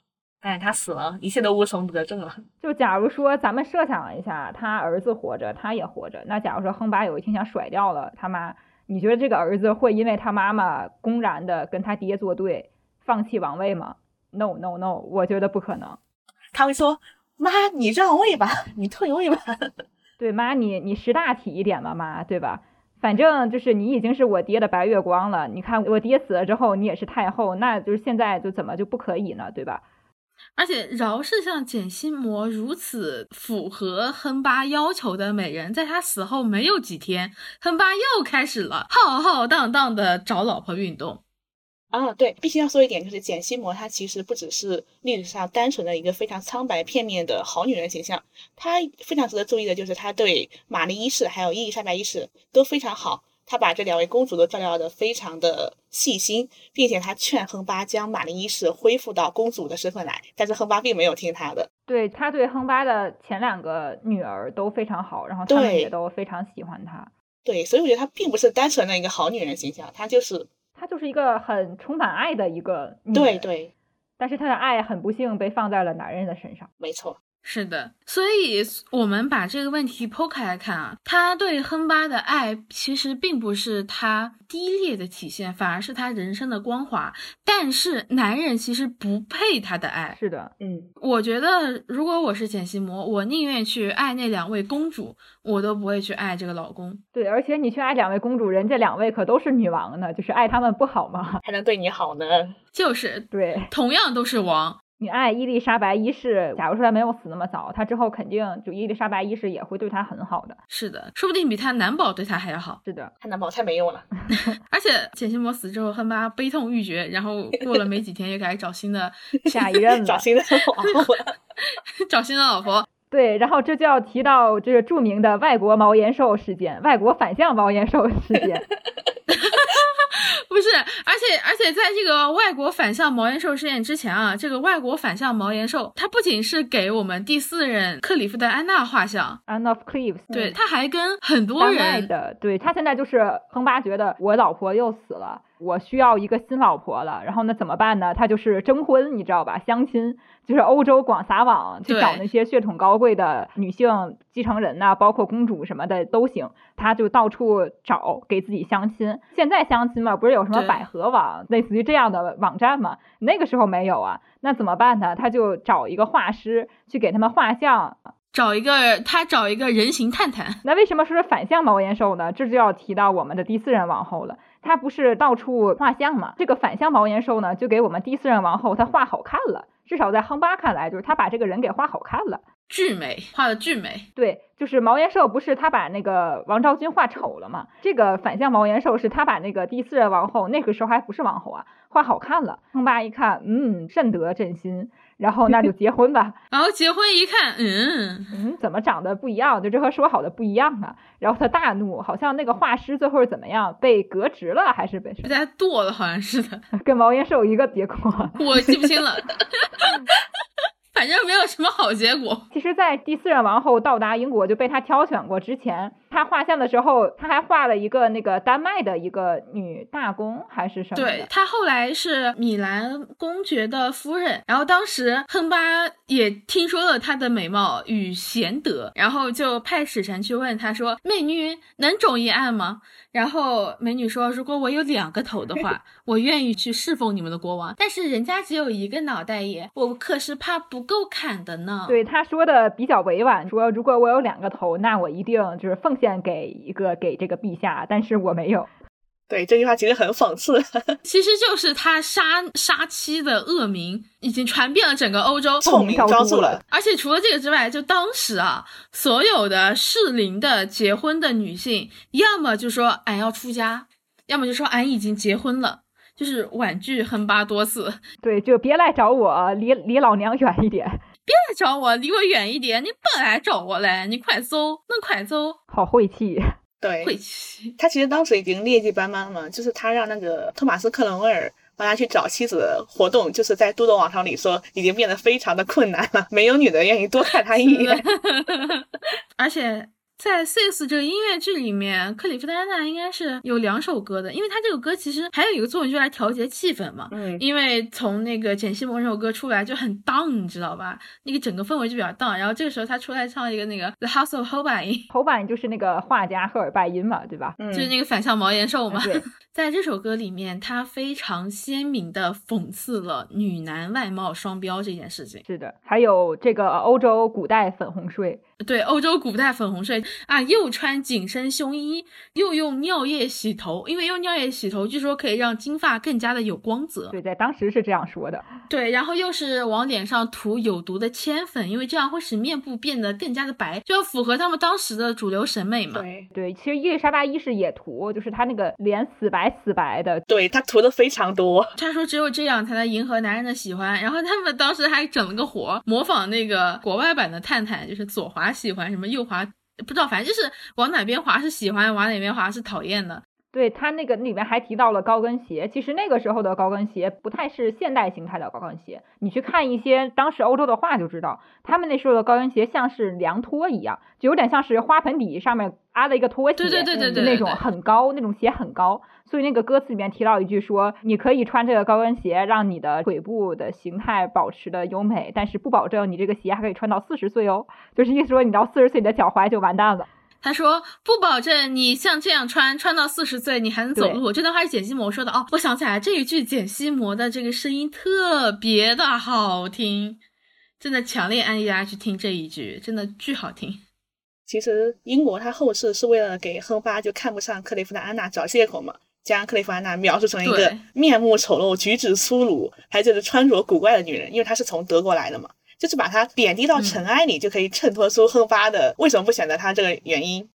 但是他死了，一切都无从得证了。就假如说咱们设想一下，他儿子活着，他也活着。那假如说亨巴有一天想甩掉了他妈，你觉得这个儿子会因为他妈妈公然的跟他爹作对，放弃王位吗？No No No，我觉得不可能。他会说：“妈，你让位吧，你退位吧。”对，妈，你你识大体一点吧，妈，对吧？反正就是你已经是我爹的白月光了。你看我爹死了之后，你也是太后，那就是现在就怎么就不可以呢？对吧？而且饶是像简心魔如此符合亨巴要求的美人，在他死后没有几天，亨巴又开始了浩浩荡荡的找老婆运动。啊，对，必须要说一点，就是简西摩她其实不只是历史上单纯的一个非常苍白片面的好女人形象，她非常值得注意的就是她对玛丽一世还有伊丽莎白一世都非常好，她把这两位公主都照料的非常的细心，并且他劝亨巴将玛丽一世恢复到公主的身份来，但是亨巴并没有听他的。对他对亨巴的前两个女儿都非常好，然后他们也都非常喜欢他。对，所以我觉得她并不是单纯的一个好女人形象，她就是。她就是一个很充满爱的一个女人，对对，但是她的爱很不幸被放在了男人的身上，没错。是的，所以我们把这个问题剖开来看啊，他对亨巴的爱其实并不是他低劣的体现，反而是他人生的光华。但是男人其实不配他的爱。是的，嗯，我觉得如果我是简西摩，我宁愿去爱那两位公主，我都不会去爱这个老公。对，而且你去爱两位公主，人家两位可都是女王呢，就是爱他们不好吗？还能对你好呢？就是对，同样都是王。你爱伊丽莎白一世，假如说她没有死那么早，她之后肯定就伊丽莎白一世也会对她很好的。是的，说不定比她男宝对她还要好。是的，她男宝太没用了。而且简心魔死之后，亨巴悲痛欲绝，然后过了没几天又开始找新的 下一任，找新的老婆，找新的老婆。对，然后这就要提到这个著名的外国毛延寿事件，外国反向毛延寿事件。不是，而且而且在这个外国反向毛延寿事件之前啊，这个外国反向毛延寿，他不仅是给我们第四任克里夫的安娜画像，Anne of Cleves，对，他还跟很多人的，对他现在就是亨巴觉得我老婆又死了。我需要一个新老婆了，然后那怎么办呢？他就是征婚，你知道吧？相亲就是欧洲广撒网去找那些血统高贵的女性继承人呐，包括公主什么的都行。他就到处找给自己相亲。现在相亲嘛，不是有什么百合网，类似于这样的网站吗？那个时候没有啊，那怎么办呢？他就找一个画师去给他们画像，找一个他找一个人形探探。那为什么说是反向毛延寿呢？这就要提到我们的第四任王后了。他不是到处画像吗？这个反向毛延寿呢，就给我们第四任王后她画好看了。至少在亨巴看来，就是他把这个人给画好看了，巨美，画的巨美。对，就是毛延寿不是他把那个王昭君画丑了吗？这个反向毛延寿是他把那个第四任王后，那个时候还不是王后啊，画好看了。亨巴一看，嗯，甚得朕心。然后那就结婚吧。然后结婚一看，嗯嗯，怎么长得不一样？就这和说好的不一样啊！然后他大怒，好像那个画师最后是怎么样？被革职了还是被被他剁了？好像是的，跟毛延寿一个结果，我记不清了。反正没有什么好结果。其实，在第四任王后到达英国就被他挑选过之前，他画像的时候，他还画了一个那个丹麦的一个女大公还是什么？对他后来是米兰公爵的夫人，然后当时亨巴也听说了她的美貌与贤德，然后就派使臣去问她说：“美女能种一案吗？”然后美女说：“如果我有两个头的话，我愿意去侍奉你们的国王。但是人家只有一个脑袋耶，我可是怕不够砍的呢。”对，他说的比较委婉，说如果我有两个头，那我一定就是奉献给一个给这个陛下，但是我没有。对这句话其实很讽刺，其实就是他杀杀妻的恶名已经传遍了整个欧洲，臭名昭著了。而且除了这个之外，就当时啊，所有的适龄的结婚的女性，要么就说俺要出家，要么就说俺已经结婚了，就是婉拒亨巴多次。对，就别来找我，离离老娘远一点，别来找我，离我远一点。你本来找我嘞，你快走，那快走，好晦气。对，晦气他其实当时已经劣迹斑斑了，就是他让那个托马斯·克伦威尔帮他去找妻子的活动，就是在都铎王朝里说已经变得非常的困难了，没有女的愿意多看他一眼，而且。在《Six》这个音乐剧里面，克里夫·丹娜应该是有两首歌的，因为他这首歌其实还有一个作用，就是来调节气氛嘛。嗯，因为从那个简·西蒙这首歌出来就很荡，你知道吧？那个整个氛围就比较 down。然后这个时候他出来唱一个那个《The House of Holbein》，Holbein 就是那个画家赫尔拜因嘛，对吧？嗯，就是那个反向毛延寿嘛。对，在这首歌里面，他非常鲜明的讽刺了女男外貌双标这件事情。是的，还有这个欧洲古代粉红睡。对，欧洲古代粉红睡啊，又穿紧身胸衣，又用尿液洗头，因为用尿液洗头，据说可以让金发更加的有光泽。对，在当时是这样说的。对，然后又是往脸上涂有毒的铅粉，因为这样会使面部变得更加的白，就要符合他们当时的主流审美嘛。对对，其实伊丽莎白一世也涂，就是她那个脸死白死白的，对她涂的非常多。她说只有这样才能迎合男人的喜欢，然后他们当时还整了个活，模仿那个国外版的探探，就是左滑。喜欢什么右滑不知道，反正就是往哪边滑是喜欢，往哪边滑是讨厌的。对他那个里面还提到了高跟鞋，其实那个时候的高跟鞋不太是现代形态的高跟鞋。你去看一些当时欧洲的画就知道，他们那时候的高跟鞋像是凉拖一样，就有点像是花盆底上面啊了一个拖鞋，对对对对对，那种很高，那种鞋很高。所以那个歌词里面提到一句说，你可以穿这个高跟鞋，让你的腿部的形态保持的优美，但是不保证你这个鞋还可以穿到四十岁哦。就是意思说，你到四十岁你的脚踝就完蛋了。他说不保证你像这样穿穿到四十岁你还能走路。这段话是简西摩说的哦，我想起来这一句简西摩的这个声音特别的好听，真的强烈安利大家去听这一句，真的巨好听。其实英国他后世是为了给亨巴就看不上克里夫的安娜找借口嘛，将克里夫安娜描述成一个面目丑陋、举止粗鲁，还就是穿着古怪的女人，因为她是从德国来的嘛。就是把她贬低到尘埃里，就可以衬托出亨巴的为什么不选择她这个原因。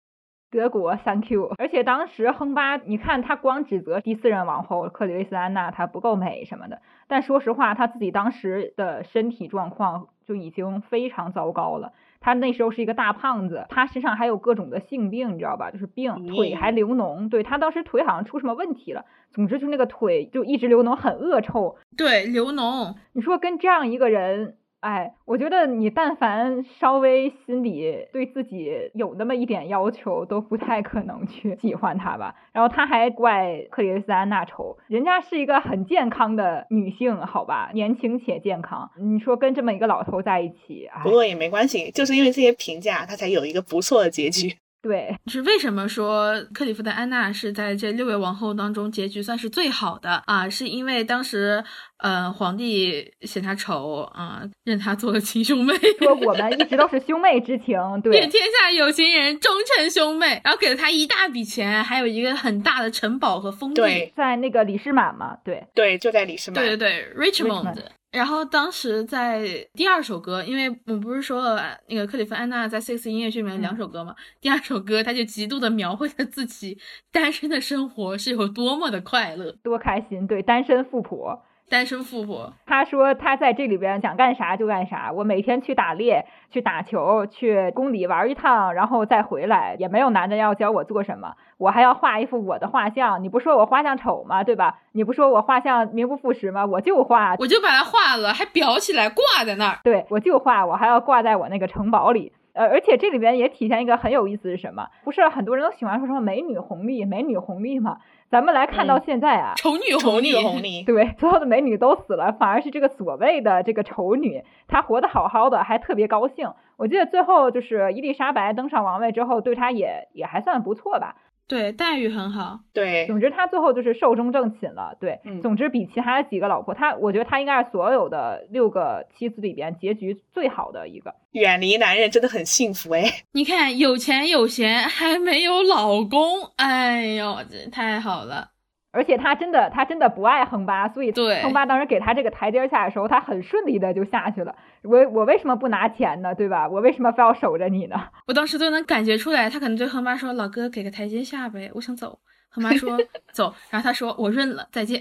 德国，Thank you。而且当时亨巴，你看他光指责第四任王后克里维斯安娜她不够美什么的，但说实话，他自己当时的身体状况就已经非常糟糕了。他那时候是一个大胖子，他身上还有各种的性病，你知道吧？就是病，腿还流脓。对他当时腿好像出什么问题了，总之就那个腿就一直流脓，很恶臭。对，流脓。你说跟这样一个人。哎，我觉得你但凡稍微心里对自己有那么一点要求，都不太可能去喜欢他吧。然后他还怪克里斯安娜丑，人家是一个很健康的女性，好吧，年轻且健康。你说跟这么一个老头在一起，不过也没关系，就是因为这些评价，他才有一个不错的结局。对，是为什么说克里夫的安娜是在这六位王后当中结局算是最好的啊？是因为当时，呃，皇帝嫌她丑啊，认她做了亲兄妹，说我们一直都是兄妹之情，对，愿天下有情人终成兄妹，然后给了她一大笔钱，还有一个很大的城堡和封地，在那个李士满嘛，对，对，就在李士满，对对对，Richmond。然后当时在第二首歌，因为我不是说了那个克里夫安娜在 Six 音乐剧里面两首歌嘛，第二首歌他就极度的描绘了自己单身的生活是有多么的快乐，多开心。对，单身富婆。单身富婆，他说他在这里边想干啥就干啥。我每天去打猎，去打球，去宫里玩一趟，然后再回来，也没有男的要教我做什么。我还要画一幅我的画像。你不说我画像丑吗？对吧？你不说我画像名不副实吗？我就画，我就把它画了，还裱起来挂在那儿。对，我就画，我还要挂在我那个城堡里。呃，而且这里边也体现一个很有意思是什么？不是很多人都喜欢说什么美女红利，美女红利吗？咱们来看到现在啊，丑女红利，对，所有的美女都死了，反而是这个所谓的这个丑女，她活得好好的，还特别高兴。我记得最后就是伊丽莎白登上王位之后，对她也也还算不错吧。对，待遇很好。对，总之他最后就是寿终正寝了。对，总之比其他的几个老婆，他我觉得他应该是所有的六个妻子里边结局最好的一个。远离男人真的很幸福哎！你看，有钱有闲还没有老公，哎呦，这太好了。而且他真的，他真的不爱亨巴，所以亨巴当时给他这个台阶下的时候，他很顺利的就下去了。我我为什么不拿钱呢？对吧？我为什么非要守着你呢？我当时都能感觉出来，他可能对亨巴说：“老哥，给个台阶下呗，我想走。”亨巴说：“走。”然后他说：“我认了，再见。”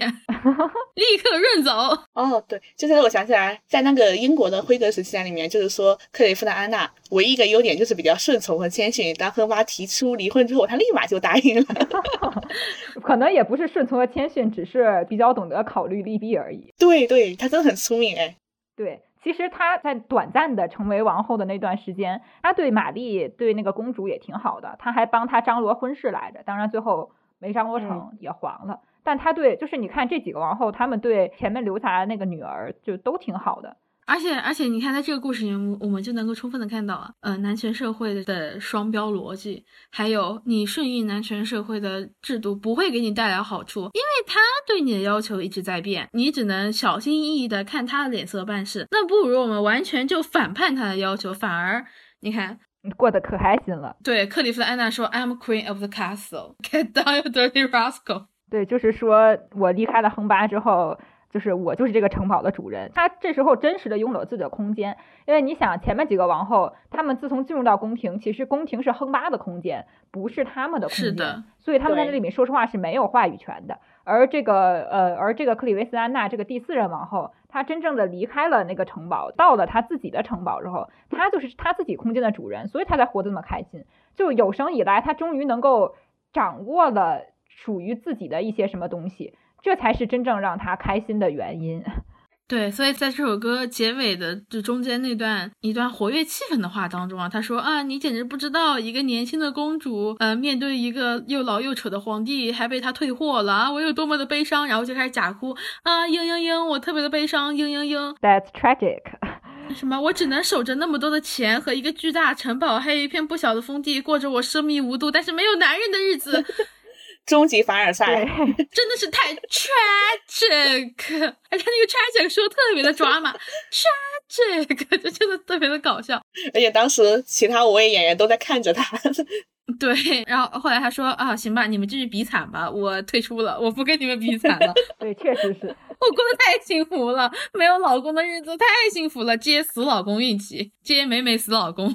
立刻认走。哦，对，就是我想起来，在那个英国的辉格时期里面，就是说克雷夫的安娜唯一一个优点就是比较顺从和谦逊。当亨妈提出离婚之后，他立马就答应了。可能也不是顺从和谦逊，只是比较懂得考虑利弊而已。对对，他真的很聪明哎。对，其实他在短暂的成为王后的那段时间，他对玛丽、对那个公主也挺好的。他还帮她张罗婚事来着，当然最后没张罗成，也黄了。但他对，就是你看这几个王后，他们对前面留下来那个女儿就都挺好的。而且而且，你看在这个故事里面，我们就能够充分的看到啊，呃，男权社会的双标逻辑，还有你顺应男权社会的制度不会给你带来好处，因为他对你的要求一直在变，你只能小心翼翼的看他的脸色办事。那不如我们完全就反叛他的要求，反而你看过得可开心了。对，克里夫的安娜说：“I'm queen of the castle, get down, you dirty rascal。”对，就是说我离开了亨巴之后。就是我就是这个城堡的主人，他这时候真实的拥有自己的空间，因为你想前面几个王后，他们自从进入到宫廷，其实宫廷是亨巴的空间，不是他们的空间，是的，所以他们在这里面说实话是没有话语权的。而这个呃，而这个克里维斯安娜这个第四任王后，她真正的离开了那个城堡，到了她自己的城堡之后，她就是她自己空间的主人，所以她才活得那么开心。就有生以来，她终于能够掌握了属于自己的一些什么东西。这才是真正让他开心的原因。对，所以在这首歌结尾的这中间那段一段活跃气氛的话当中啊，他说啊，你简直不知道一个年轻的公主，呃，面对一个又老又丑的皇帝，还被他退货了啊，我有多么的悲伤，然后就开始假哭啊，嘤嘤嘤，我特别的悲伤，嘤嘤嘤。That's tragic。什么？我只能守着那么多的钱和一个巨大城堡，还有一片不小的封地，过着我奢靡无度但是没有男人的日子。终极凡尔赛，真的是太 tragic，而且那个 tragic 说特别的抓马，tragic 就真的特别的搞笑，而且当时其他五位演员都在看着他。对，然后后来他说啊，行吧，你们继续比惨吧，我退出了，我不跟你们比惨了。对，确实是我过得太幸福了，没有老公的日子太幸福了，接死老公运气，接美美死老公。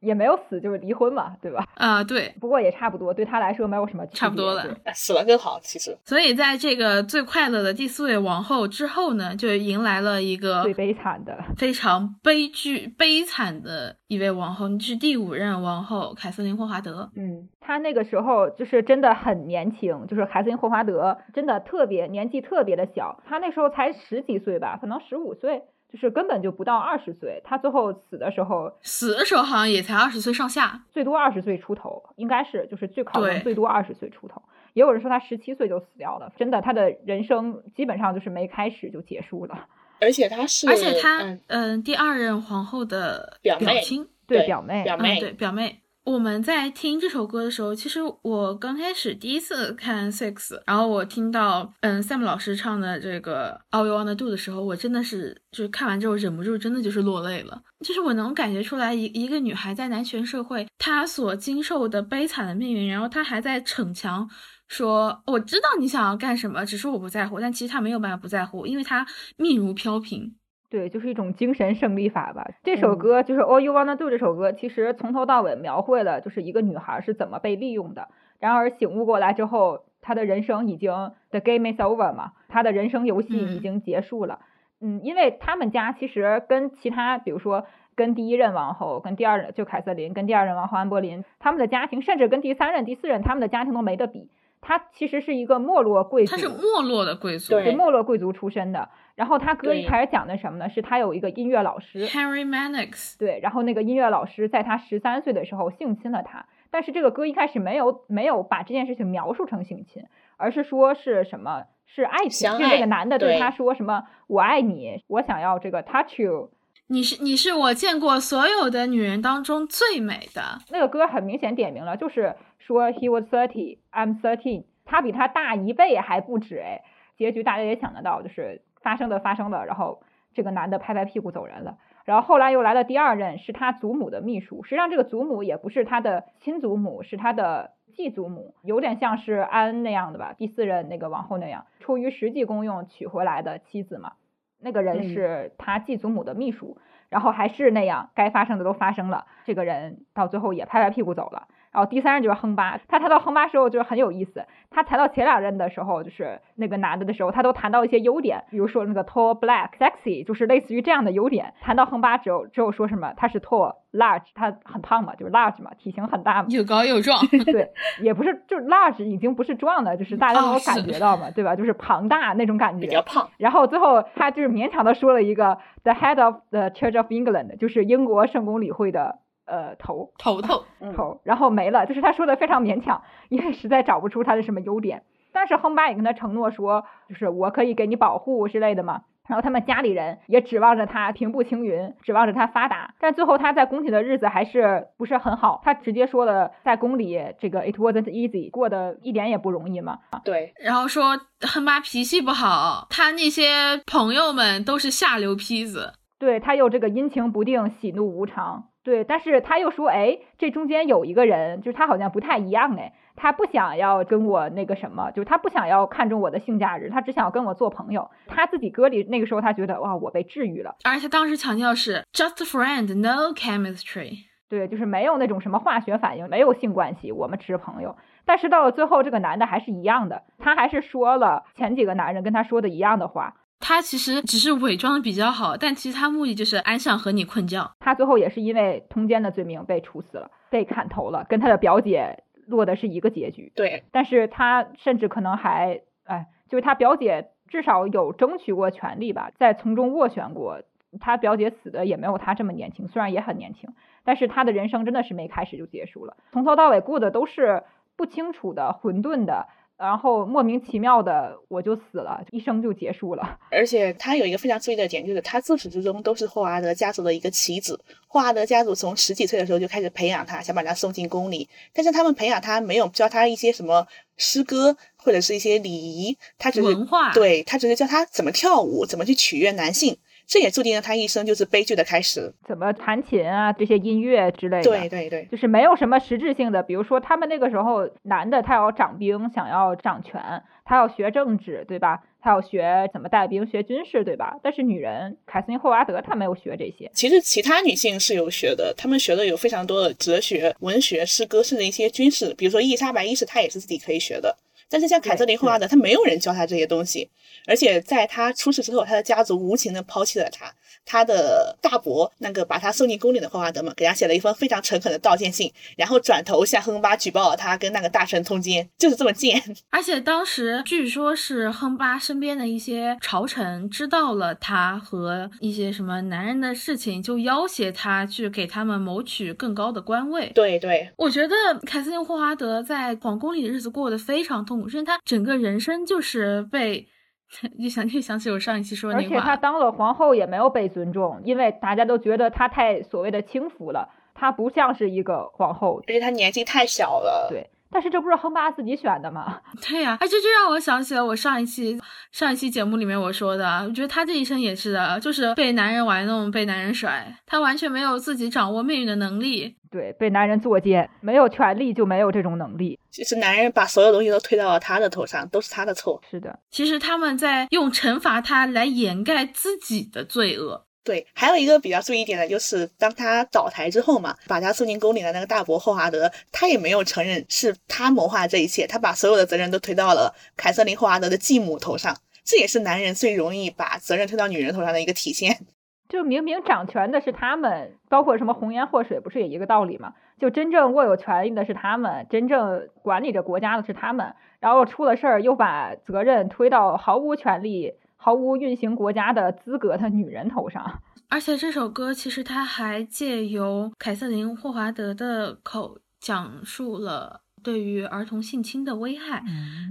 也没有死，就是离婚嘛，对吧？啊，对。不过也差不多，对他来说没有什么差不多了，死了更好，其实。所以在这个最快乐的第四位王后之后呢，就迎来了一个最悲惨的、非常悲剧、悲惨的一位王后，是第五任王后凯瑟琳霍华德。嗯，她那个时候就是真的很年轻，就是凯瑟琳霍华德真的特别年纪特别的小，她那时候才十几岁吧，可能十五岁。就是根本就不到二十岁，他最后死的时候，死的时候好像也才二十岁上下，最多二十岁出头，应该是就是最可能最多二十岁出头。也有人说他十七岁就死掉了，真的，他的人生基本上就是没开始就结束了。而且他是，而且他嗯，第二任皇后的表亲，对表妹，表妹，对表妹。我们在听这首歌的时候，其实我刚开始第一次看 Six，然后我听到嗯 Sam 老师唱的这个 All You Wanna Do 的时候，我真的是就是看完之后忍不住真的就是落泪了。就是我能感觉出来一一个女孩在男权社会她所经受的悲惨的命运，然后她还在逞强说我知道你想要干什么，只是我不在乎。但其实她没有办法不在乎，因为她命如飘萍。对，就是一种精神胜利法吧。这首歌就是 All You Wanna Do 这首歌，其实从头到尾描绘了就是一个女孩是怎么被利用的。然而醒悟过来之后，她的人生已经 The game is over 嘛，她的人生游戏已经结束了。嗯，因为他们家其实跟其他，比如说跟第一任王后、跟第二任就凯瑟琳、跟第二任王后安柏林，他们的家庭，甚至跟第三任、第四任他们的家庭都没得比。他其实是一个没落贵族，他是没落的贵族，对，没落贵族出身的。然后他歌一开始讲的什么呢？是他有一个音乐老师 Henry Mannix，对，然后那个音乐老师在他十三岁的时候性侵了他。但是这个歌一开始没有没有把这件事情描述成性侵，而是说是什么是爱情，是这个男的对他说什么我爱你，我想要这个 touch you，你是你是我见过所有的女人当中最美的。那个歌很明显点明了，就是。说 he was thirty, I'm thirteen，他比他大一倍还不止哎。结局大家也想得到，就是发生的发生的，然后这个男的拍拍屁股走人了。然后后来又来了第二任，是他祖母的秘书。实际上这个祖母也不是他的亲祖母，是他的继祖母，有点像是安那样的吧。第四任那个王后那样，出于实际功用娶回来的妻子嘛。那个人是他继祖母的秘书，然后还是那样，该发生的都发生了。这个人到最后也拍拍屁股走了。然后第三任就是亨巴，他谈到亨巴时候就是很有意思。他谈到前两任的时候，就是那个男的的时候，他都谈到一些优点，比如说那个 tall, black, sexy，就是类似于这样的优点。谈到亨巴只有只有说什么他是 tall, large，他很胖嘛，就是 large 嘛，体型很大嘛，又高又壮。对，也不是，就是 large 已经不是壮的，就是大家能够感觉到嘛，对吧？就是庞大那种感觉。比较胖。然后最后他就是勉强的说了一个 the head of the Church of England，就是英国圣公理会的。呃，头头头头，然后没了，就是他说的非常勉强，因为实在找不出他的什么优点。但是亨巴也跟他承诺说，就是我可以给你保护之类的嘛。然后他们家里人也指望着他平步青云，指望着他发达。但最后他在宫里的日子还是不是很好。他直接说了，在宫里这个 it wasn't easy，过得一点也不容易嘛。对，然后说亨巴脾气不好，他那些朋友们都是下流坯子。对他又这个阴晴不定，喜怒无常。对，但是他又说，哎，这中间有一个人，就是他好像不太一样，哎，他不想要跟我那个什么，就是他不想要看重我的性价值，他只想要跟我做朋友。他自己歌里那个时候，他觉得哇，我被治愈了。而且当时强调是 just friend，no chemistry。对，就是没有那种什么化学反应，没有性关系，我们只是朋友。但是到了最后，这个男的还是一样的，他还是说了前几个男人跟他说的一样的话。他其实只是伪装的比较好，但其实他目的就是安上和你困觉。他最后也是因为通奸的罪名被处死了，被砍头了，跟他的表姐落的是一个结局。对，但是他甚至可能还，哎，就是他表姐至少有争取过权利吧，在从中斡旋过。他表姐死的也没有他这么年轻，虽然也很年轻，但是他的人生真的是没开始就结束了，从头到尾过的都是不清楚的、混沌的。然后莫名其妙的我就死了，一生就结束了。而且他有一个非常注意的点，就是他自始至终都是霍华德家族的一个棋子。霍华德家族从十几岁的时候就开始培养他，想把他送进宫里。但是他们培养他没有教他一些什么诗歌或者是一些礼仪，他只是文化，对他只是教他怎么跳舞，怎么去取悦男性。这也注定了他一生就是悲剧的开始。怎么弹琴啊，这些音乐之类的。对对对，就是没有什么实质性的。比如说，他们那个时候男的他要掌兵，想要掌权，他要学政治，对吧？他要学怎么带兵，学军事，对吧？但是女人，凯瑟琳霍华德她没有学这些。其实其他女性是有学的，她们学的有非常多的哲学、文学、诗歌，甚至一些军事。比如说伊丽莎白一世，她也是自己可以学的。但是像凯瑟琳霍华德，她没有人教她这些东西，而且在她出事之后，她的家族无情的抛弃了她。他的大伯那个把他送进宫里的霍华德嘛，给他写了一封非常诚恳的道歉信，然后转头向亨巴举报了他跟那个大臣通奸，就是这么贱。而且当时据说是亨巴身边的一些朝臣知道了他和一些什么男人的事情，就要挟他去给他们谋取更高的官位。对对，我觉得凯瑟琳霍华德在皇宫里的日子过得非常痛苦，甚至他整个人生就是被。一想就想起我上一期说的那话，而且她当了皇后也没有被尊重，因为大家都觉得她太所谓的轻浮了，她不像是一个皇后，而且她年纪太小了。对，但是这不是亨巴自己选的吗？对呀，哎，这就让我想起了我上一期上一期节目里面我说的，我觉得他这一生也是的，就是被男人玩弄，被男人甩，他完全没有自己掌握命运的能力。对，被男人作奸，没有权利就没有这种能力。其实男人把所有东西都推到了他的头上，都是他的错。是的，其实他们在用惩罚他来掩盖自己的罪恶。对，还有一个比较注意一点的就是，当他倒台之后嘛，把他送进宫里的那个大伯霍华德，他也没有承认是他谋划这一切，他把所有的责任都推到了凯瑟琳霍华德的继母头上。这也是男人最容易把责任推到女人头上的一个体现。就明明掌权的是他们，包括什么红颜祸水，不是也一个道理吗？就真正握有权力的是他们，真正管理着国家的是他们，然后出了事儿又把责任推到毫无权利、毫无运行国家的资格的女人头上。而且这首歌其实它还借由凯瑟琳霍华德的口讲述了。对于儿童性侵的危害，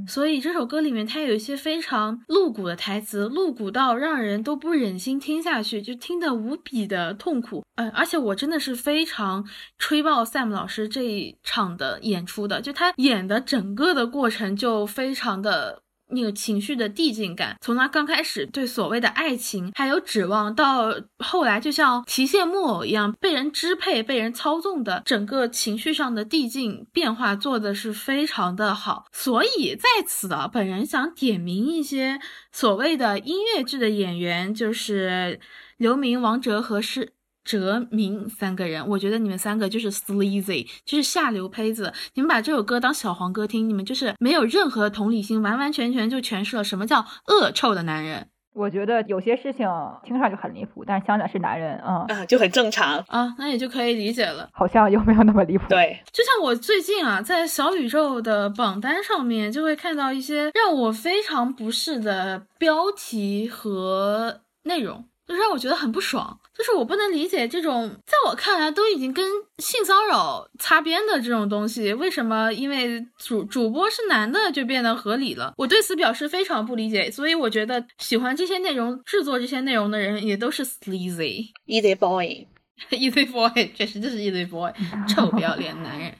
所以这首歌里面它有一些非常露骨的台词，露骨到让人都不忍心听下去，就听得无比的痛苦。嗯，而且我真的是非常吹爆 Sam 老师这一场的演出的，就他演的整个的过程就非常的。那个情绪的递进感，从他刚开始对所谓的爱情还有指望，到后来就像提线木偶一样被人支配、被人操纵的整个情绪上的递进变化，做的是非常的好。所以在此啊，本人想点名一些所谓的音乐剧的演员，就是刘明、王哲和是。哲明三个人，我觉得你们三个就是 sleazy，就是下流胚子。你们把这首歌当小黄歌听，你们就是没有任何同理心，完完全全就诠释了什么叫恶臭的男人。我觉得有些事情听上去很离谱，但是想想是男人，嗯，就很正常啊，那也就可以理解了。好像又没有那么离谱。对，就像我最近啊，在小宇宙的榜单上面，就会看到一些让我非常不适的标题和内容。就让我觉得很不爽，就是我不能理解这种，在我看来都已经跟性骚扰擦边的这种东西，为什么因为主主播是男的就变得合理了？我对此表示非常不理解。所以我觉得喜欢这些内容、制作这些内容的人也都是 sleazy，easy boy，easy boy，确实就是 easy boy，臭不要脸男人。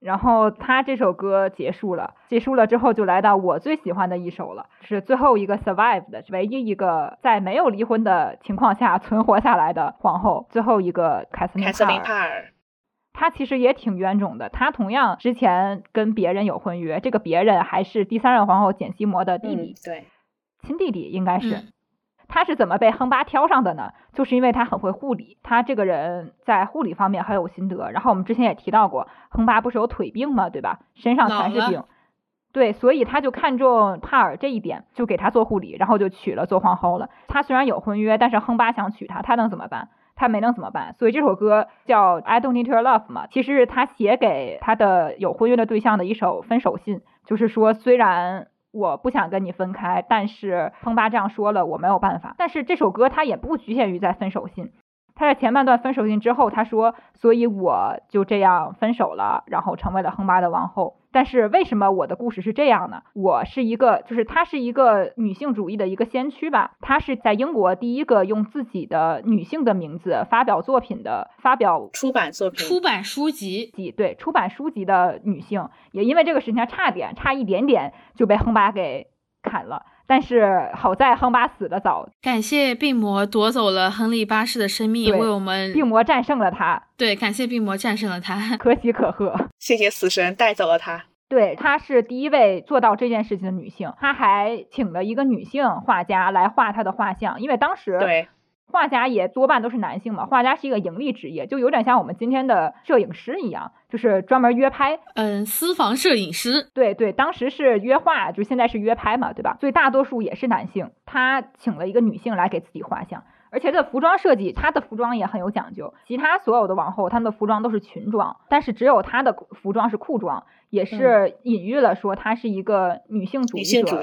然后他这首歌结束了，结束了之后就来到我最喜欢的一首了，是最后一个 survive 的，唯一一个在没有离婚的情况下 存活下来的皇后，最后一个凯瑟琳帕尔。她其实也挺冤种的，她同样之前跟别人有婚约，这个别人还是第三任皇后简西摩的弟弟，对，亲弟弟应该是。他是怎么被亨巴挑上的呢？就是因为他很会护理，他这个人在护理方面很有心得。然后我们之前也提到过，亨巴不是有腿病吗？对吧？身上全是病，对，所以他就看中帕尔这一点，就给他做护理，然后就娶了做皇后了。他虽然有婚约，但是亨巴想娶她，他能怎么办？他没能怎么办？所以这首歌叫《I Don't Need Your Love》嘛，其实是他写给他的有婚约的对象的一首分手信，就是说虽然。我不想跟你分开，但是亨巴这样说了，我没有办法。但是这首歌它也不局限于在分手信，他在前半段分手信之后，他说，所以我就这样分手了，然后成为了亨巴的王后。但是为什么我的故事是这样呢？我是一个，就是她是一个女性主义的一个先驱吧。她是在英国第一个用自己的女性的名字发表作品的，发表出版作品、出版书籍，对，出版书籍的女性。也因为这个事情差点，差一点点就被亨巴给砍了。但是好在亨巴死的早，感谢病魔夺走了亨利八世的生命，为我们病魔战胜了他。对，感谢病魔战胜了他，可喜可贺。谢谢死神带走了他。对，她是第一位做到这件事情的女性。她还请了一个女性画家来画她的画像，因为当时对画家也多半都是男性嘛。画家是一个盈利职业，就有点像我们今天的摄影师一样，就是专门约拍。嗯，私房摄影师。对对，当时是约画，就现在是约拍嘛，对吧？所以大多数也是男性。他请了一个女性来给自己画像。而且这服装设计，她的服装也很有讲究。其他所有的王后，她们的服装都是裙装，但是只有她的服装是裤装，也是隐喻了说她是一个女性主义者。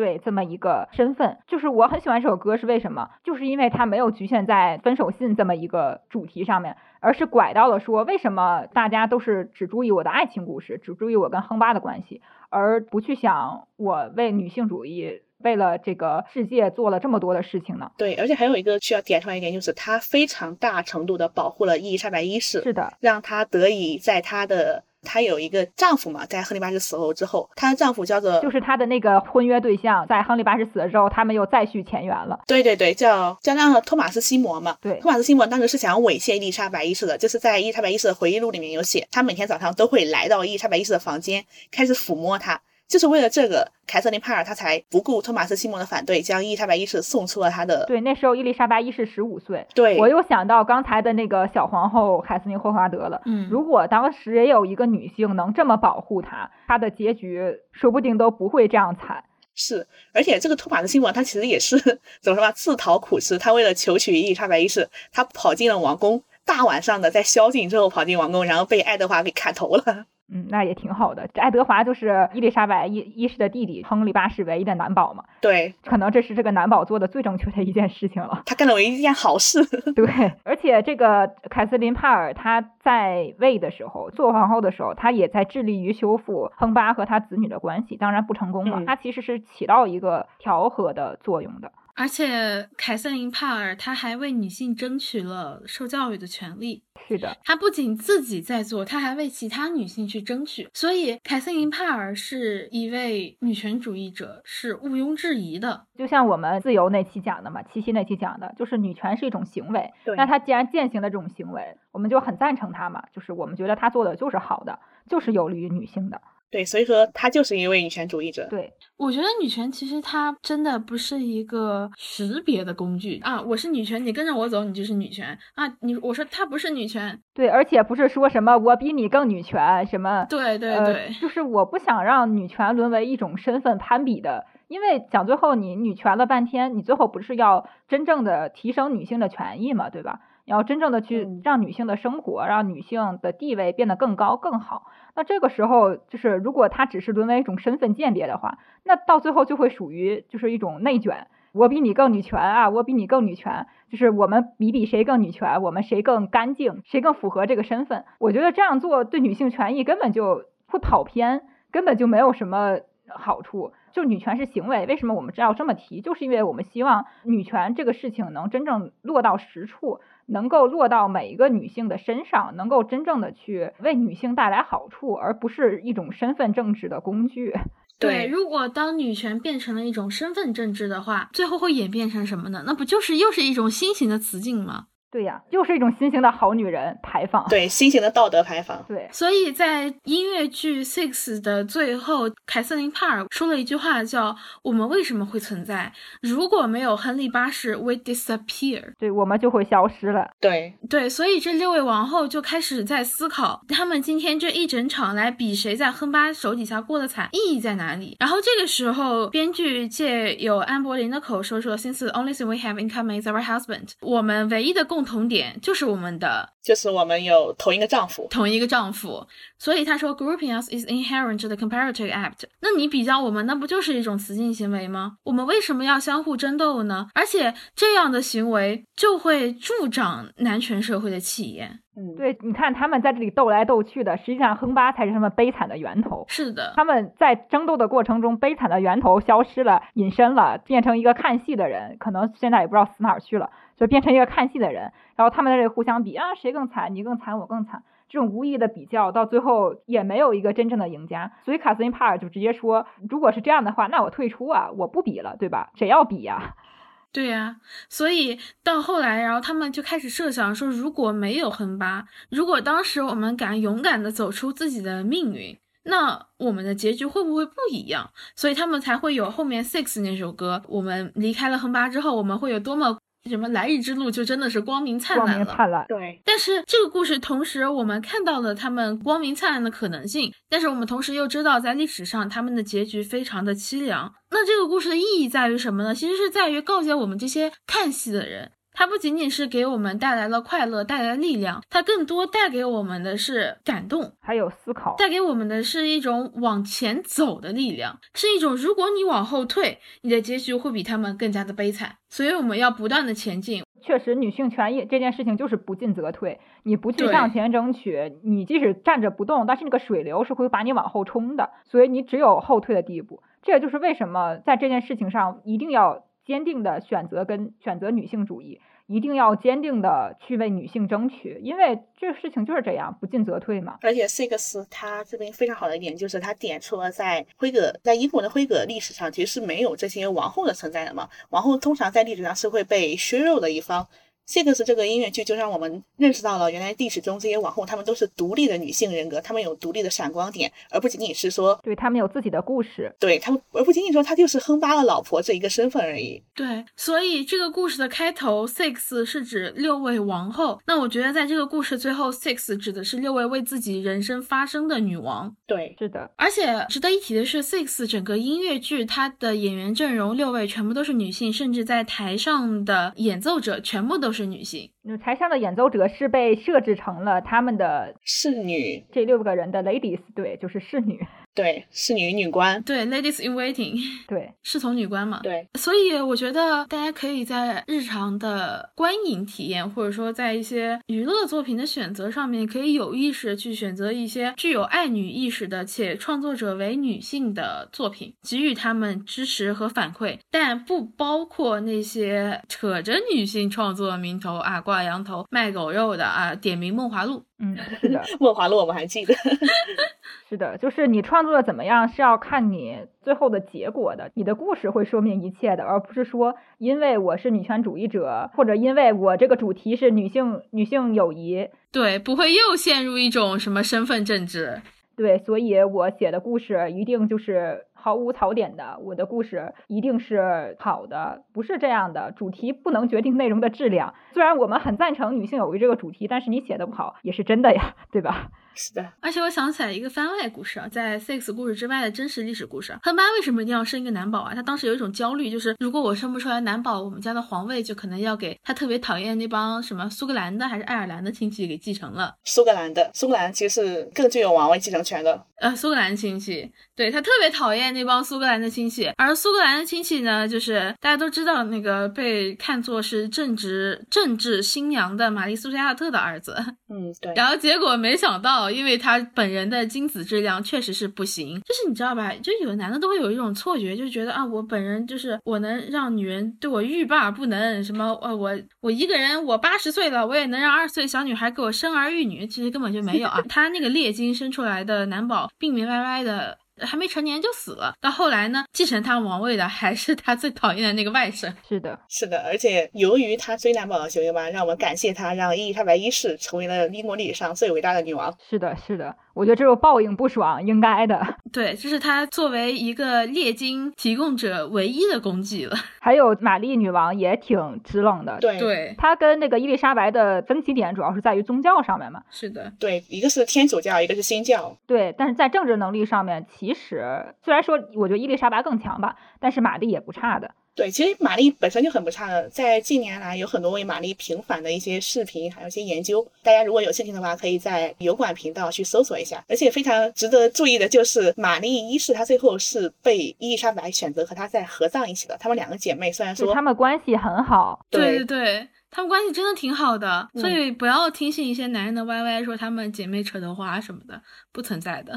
对，这么一个身份。就是我很喜欢这首歌，是为什么？就是因为它没有局限在分手信这么一个主题上面，而是拐到了说，为什么大家都是只注意我的爱情故事，只注意我跟亨巴的关系，而不去想我为女性主义。为了这个世界做了这么多的事情呢？对，而且还有一个需要点出来一点，就是他非常大程度的保护了伊丽莎白一世，是的，让她得以在她的她有一个丈夫嘛，在亨利八世死后之后，她的丈夫叫做就是她的那个婚约对象，在亨利八世死了之后，他们又再续前缘了。对对对，叫叫那个托马斯西摩嘛。对，托马斯西摩当时是想猥亵伊丽莎白一世的，就是在伊丽莎白一世的回忆录里面有写，他每天早上都会来到伊丽莎白一世的房间，开始抚摸她。就是为了这个，凯瑟琳帕尔她才不顾托马斯西蒙的反对，将伊丽莎白一世送出了她的。对，那时候伊丽莎白一世十五岁。对，我又想到刚才的那个小皇后凯瑟琳霍华德了。嗯，如果当时也有一个女性能这么保护她，她的结局说不定都不会这样惨。是，而且这个托马斯西蒙他其实也是 怎么说吧，自讨苦吃。他为了求娶伊丽莎白一世，他跑进了王宫，大晚上的在宵禁之后跑进王宫，然后被爱德华给砍头了。嗯，那也挺好的。这爱德华就是伊丽莎白一一世的弟弟，亨利八世唯一的男宝嘛。对，可能这是这个男宝做的最正确的一件事情了。他干了唯一一件好事。对，而且这个凯瑟琳帕尔她在位的时候，做皇后的时候，她也在致力于修复亨巴和他子女的关系，当然不成功了。她其实是起到一个调和的作用的。而且凯瑟琳帕尔她还为女性争取了受教育的权利。是的，她不仅自己在做，她还为其他女性去争取。所以凯瑟琳帕尔是一位女权主义者，是毋庸置疑的。就像我们自由那期讲的嘛，七夕那期讲的，就是女权是一种行为。对，那她既然践行了这种行为，我们就很赞成她嘛。就是我们觉得她做的就是好的，就是有利于女性的。对，所以说她就是一位女权主义者。对，我觉得女权其实它真的不是一个识别的工具啊！我是女权，你跟着我走，你就是女权啊！你我说她不是女权，对，而且不是说什么我比你更女权什么，对对对，就是我不想让女权沦为一种身份攀比的，因为讲最后你女权了半天，你最后不是要真正的提升女性的权益嘛，对吧？要真正的去让女性的生活，让女性的地位变得更高更好。那这个时候，就是如果它只是沦为一种身份鉴别的话，那到最后就会属于就是一种内卷，我比你更女权啊，我比你更女权，就是我们比比谁更女权，我们谁更干净，谁更符合这个身份。我觉得这样做对女性权益根本就会跑偏，根本就没有什么好处。就女权是行为，为什么我们要这么提？就是因为我们希望女权这个事情能真正落到实处。能够落到每一个女性的身上，能够真正的去为女性带来好处，而不是一种身份政治的工具。对，如果当女权变成了一种身份政治的话，最后会演变成什么呢？那不就是又是一种新型的雌竞吗？对呀，又是一种新型的好女人牌坊，对新型的道德牌坊。对，所以在音乐剧《Six》的最后，凯瑟琳·帕尔说了一句话，叫“我们为什么会存在？如果没有亨利八世，we disappear。”对，我们就会消失了。对对，所以这六位王后就开始在思考，他们今天这一整场来比谁在亨巴手底下过得惨，意义在哪里？然后这个时候，编剧借有安柏林的口说说：“Since the only thing we have in common is our husband，我们唯一的共。”共同点就是我们的，就是我们有同一个丈夫，同一个丈夫。所以他说，grouping us is inherent to the comparative act。那你比较我们，那不就是一种雌竞行为吗？我们为什么要相互争斗呢？而且这样的行为就会助长男权社会的气焰。嗯，对，你看他们在这里斗来斗去的，实际上亨巴才是他们悲惨的源头。是的，他们在争斗的过程中，悲惨的源头消失了，隐身了，变成一个看戏的人，可能现在也不知道死哪儿去了。就变成一个看戏的人，然后他们在这互相比啊，谁更惨？你更惨，我更惨。这种无意的比较，到最后也没有一个真正的赢家。所以卡斯琳帕尔就直接说，如果是这样的话，那我退出啊，我不比了，对吧？谁要比呀？对呀。所以到后来，然后他们就开始设想说，如果没有亨巴，如果当时我们敢勇敢的走出自己的命运，那我们的结局会不会不一样？所以他们才会有后面 Six 那首歌。我们离开了亨巴之后，我们会有多么？什么来日之路就真的是光明灿烂了，灿烂。对，但是这个故事同时我们看到了他们光明灿烂的可能性，但是我们同时又知道在历史上他们的结局非常的凄凉。那这个故事的意义在于什么呢？其实是在于告诫我们这些看戏的人。它不仅仅是给我们带来了快乐，带来了力量，它更多带给我们的是感动，还有思考，带给我们的是一种往前走的力量，是一种如果你往后退，你的结局会比他们更加的悲惨。所以我们要不断的前进。确实，女性权益这件事情就是不进则退，你不去向前争取，你即使站着不动，但是那个水流是会把你往后冲的，所以你只有后退的地步。这也就是为什么在这件事情上一定要。坚定的选择跟选择女性主义，一定要坚定的去为女性争取，因为这个事情就是这样，不进则退嘛。而且 Six 他这边非常好的一点就是，他点出了在辉格在英国的辉格历史上，其实是没有这些王后的存在的嘛。王后通常在历史上是会被削弱的一方。Six 这个音乐剧就让我们认识到了，原来历史中这些王后她们都是独立的女性人格，她们有独立的闪光点，而不仅仅是说，对她们有自己的故事，对她们，而不仅仅说她就是亨巴的老婆这一个身份而已。对，所以这个故事的开头，Six 是指六位王后。那我觉得在这个故事最后，Six 指的是六位为自己人生发声的女王。对，是的。而且值得一提的是，Six 整个音乐剧它的演员阵容六位全部都是女性，甚至在台上的演奏者全部都是。是女性，那台上的演奏者是被设置成了他们的侍女，这六个人的 ladies，对，就是侍女。对，侍女女官，对，ladies in waiting，对，侍从女官嘛，对。所以我觉得大家可以在日常的观影体验，或者说在一些娱乐作品的选择上面，可以有意识的去选择一些具有爱女意识的且创作者为女性的作品，给予他们支持和反馈，但不包括那些扯着女性创作名头啊，挂羊头卖狗肉的啊，点名《梦华录》。嗯，是的，《梦华录》我们还记得。是的，就是你创作的怎么样是要看你最后的结果的，你的故事会说明一切的，而不是说因为我是女权主义者，或者因为我这个主题是女性女性友谊，对，不会又陷入一种什么身份政治，对，所以我写的故事一定就是毫无槽点的，我的故事一定是好的，不是这样的，主题不能决定内容的质量。虽然我们很赞成女性友谊这个主题，但是你写的不好也是真的呀，对吧？是的，而且我想起来一个番外故事啊，在 Six 故事之外的真实历史故事。亨巴为什么一定要生一个男宝啊？他当时有一种焦虑，就是如果我生不出来男宝，我们家的皇位就可能要给他特别讨厌那帮什么苏格兰的还是爱尔兰的亲戚给继承了。苏格兰的，苏格兰其实是更具有王位继承权的。呃，苏格兰亲戚，对他特别讨厌那帮苏格兰的亲戚。而苏格兰的亲戚呢，就是大家都知道那个被看作是正直政治新娘的玛丽苏加特的儿子。嗯，对。然后结果没想到，因为他本人的精子质量确实是不行，就是你知道吧？就有的男的都会有一种错觉，就觉得啊，我本人就是我能让女人对我欲罢不能，什么呃，我我一个人我八十岁了，我也能让二十岁小女孩给我生儿育女，其实根本就没有啊。他那个劣精生出来的男宝病病歪歪的。还没成年就死了，到后来呢，继承他王位的还是他最讨厌的那个外甥。是的，是的，而且由于他追男宝的行为吧，让我们感谢他，让伊丽莎白一世成为了英国历史上最伟大的女王。是的，是的。我觉得这种报应不爽，应该的。对，这是他作为一个猎金提供者唯一的功绩了。还有玛丽女王也挺直冷的。对对，她跟那个伊丽莎白的分歧点主要是在于宗教上面嘛。是的，对，一个是天主教，一个是新教。对，但是在政治能力上面，其实虽然说我觉得伊丽莎白更强吧，但是玛丽也不差的。对，其实玛丽本身就很不差的，在近年来有很多为玛丽平反的一些视频，还有一些研究。大家如果有兴趣的话，可以在油管频道去搜索一下。而且非常值得注意的就是，玛丽一世她最后是被伊丽莎白选择和她在合葬一起的。她们两个姐妹虽然说她们关系很好，对对对，她们关系真的挺好的。所以不要听信一些男人的歪歪，说她们姐妹扯的话什么的，不存在的。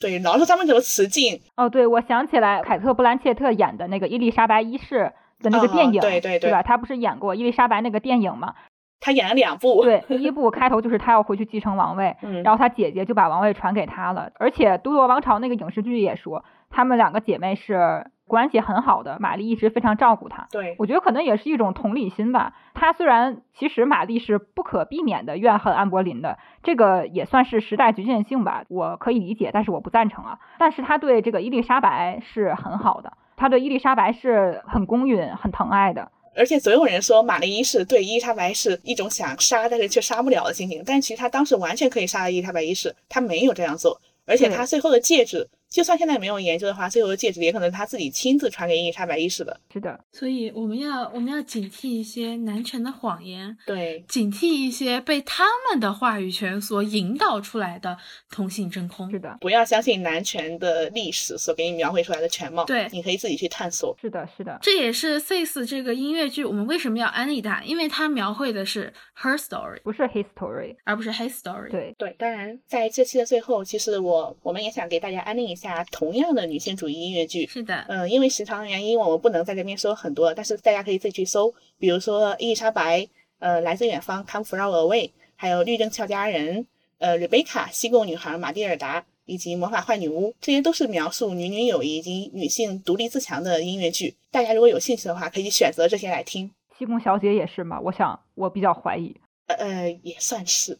对，老是他们怎么雌竞哦，对，我想起来，凯特·布兰切特演的那个伊丽莎白一世的那个电影，对对对，吧？他不是演过伊丽莎白那个电影吗？他演了两部，对，第一部开头就是他要回去继承王位，然后他姐姐就把王位传给他了。而且《都铎王朝》那个影视剧也说，她们两个姐妹是。关系很好的玛丽一直非常照顾他，对我觉得可能也是一种同理心吧。他虽然其实玛丽是不可避免的怨恨安柏林的，这个也算是时代局限性吧，我可以理解，但是我不赞成啊。但是他对这个伊丽莎白是很好的，他对伊丽莎白是很公允、很疼爱的。而且总有人说玛丽一世对伊丽莎白是一种想杀但是却杀不了的心情，但其实他当时完全可以杀了伊丽莎白一世，他没有这样做，而且他最后的戒指。就算现在没有研究的话，最后的戒指也可能是他自己亲自传给伊丽莎白一世的。是的，所以我们要我们要警惕一些男权的谎言，对，警惕一些被他们的话语权所引导出来的同性真空。是的，不要相信男权的历史所给你描绘出来的全貌。对，你可以自己去探索。是的，是的，这也是《Sis》这个音乐剧我们为什么要安利它，因为它描绘的是 her story，不是 his story，而不是 his story。对对，当然在这期的最后，其实我我们也想给大家安利一下同样的。女性主义音乐剧是的，嗯，因为时长的原因，我们不能在这边说很多，但是大家可以自己去搜，比如说伊丽莎白，呃，来自远方，Come from away，还有律政俏佳人，呃，Rebecca，西贡女孩，玛蒂尔达，以及魔法坏女巫，这些都是描述女女友谊以及女性独立自强的音乐剧。大家如果有兴趣的话，可以选择这些来听。西贡小姐也是吗？我想我比较怀疑，呃，也算是，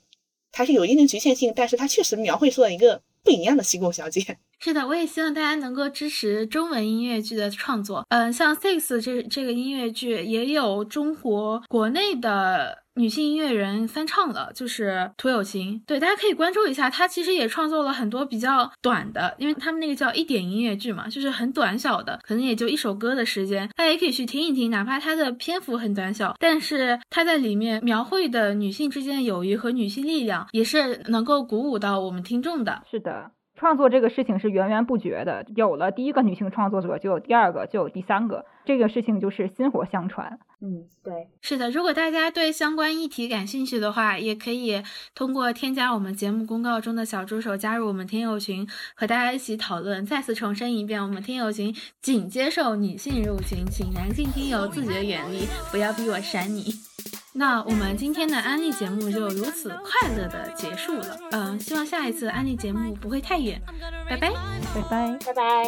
它是有一定的局限性，但是它确实描绘出了一个不一样的西贡小姐。是的，我也希望大家能够支持中文音乐剧的创作。嗯，像《Six》这这个音乐剧也有中国国内的女性音乐人翻唱了，就是涂有情。对，大家可以关注一下，她其实也创作了很多比较短的，因为他们那个叫一点音乐剧嘛，就是很短小的，可能也就一首歌的时间，大家也可以去听一听。哪怕它的篇幅很短小，但是它在里面描绘的女性之间的友谊和女性力量，也是能够鼓舞到我们听众的。是的。创作这个事情是源源不绝的，有了第一个女性创作者，就有第二个，就有第三个，这个事情就是薪火相传。嗯，对，是的。如果大家对相关议题感兴趣的话，也可以通过添加我们节目公告中的小助手加入我们听友群，和大家一起讨论。再次重申一遍，我们听友群仅接受女性入群，请男性听友自觉远离，不要逼我删你。那我们今天的安利节目就如此快乐的结束了。嗯，希望下一次安利节目不会太远。拜拜，拜拜，拜拜。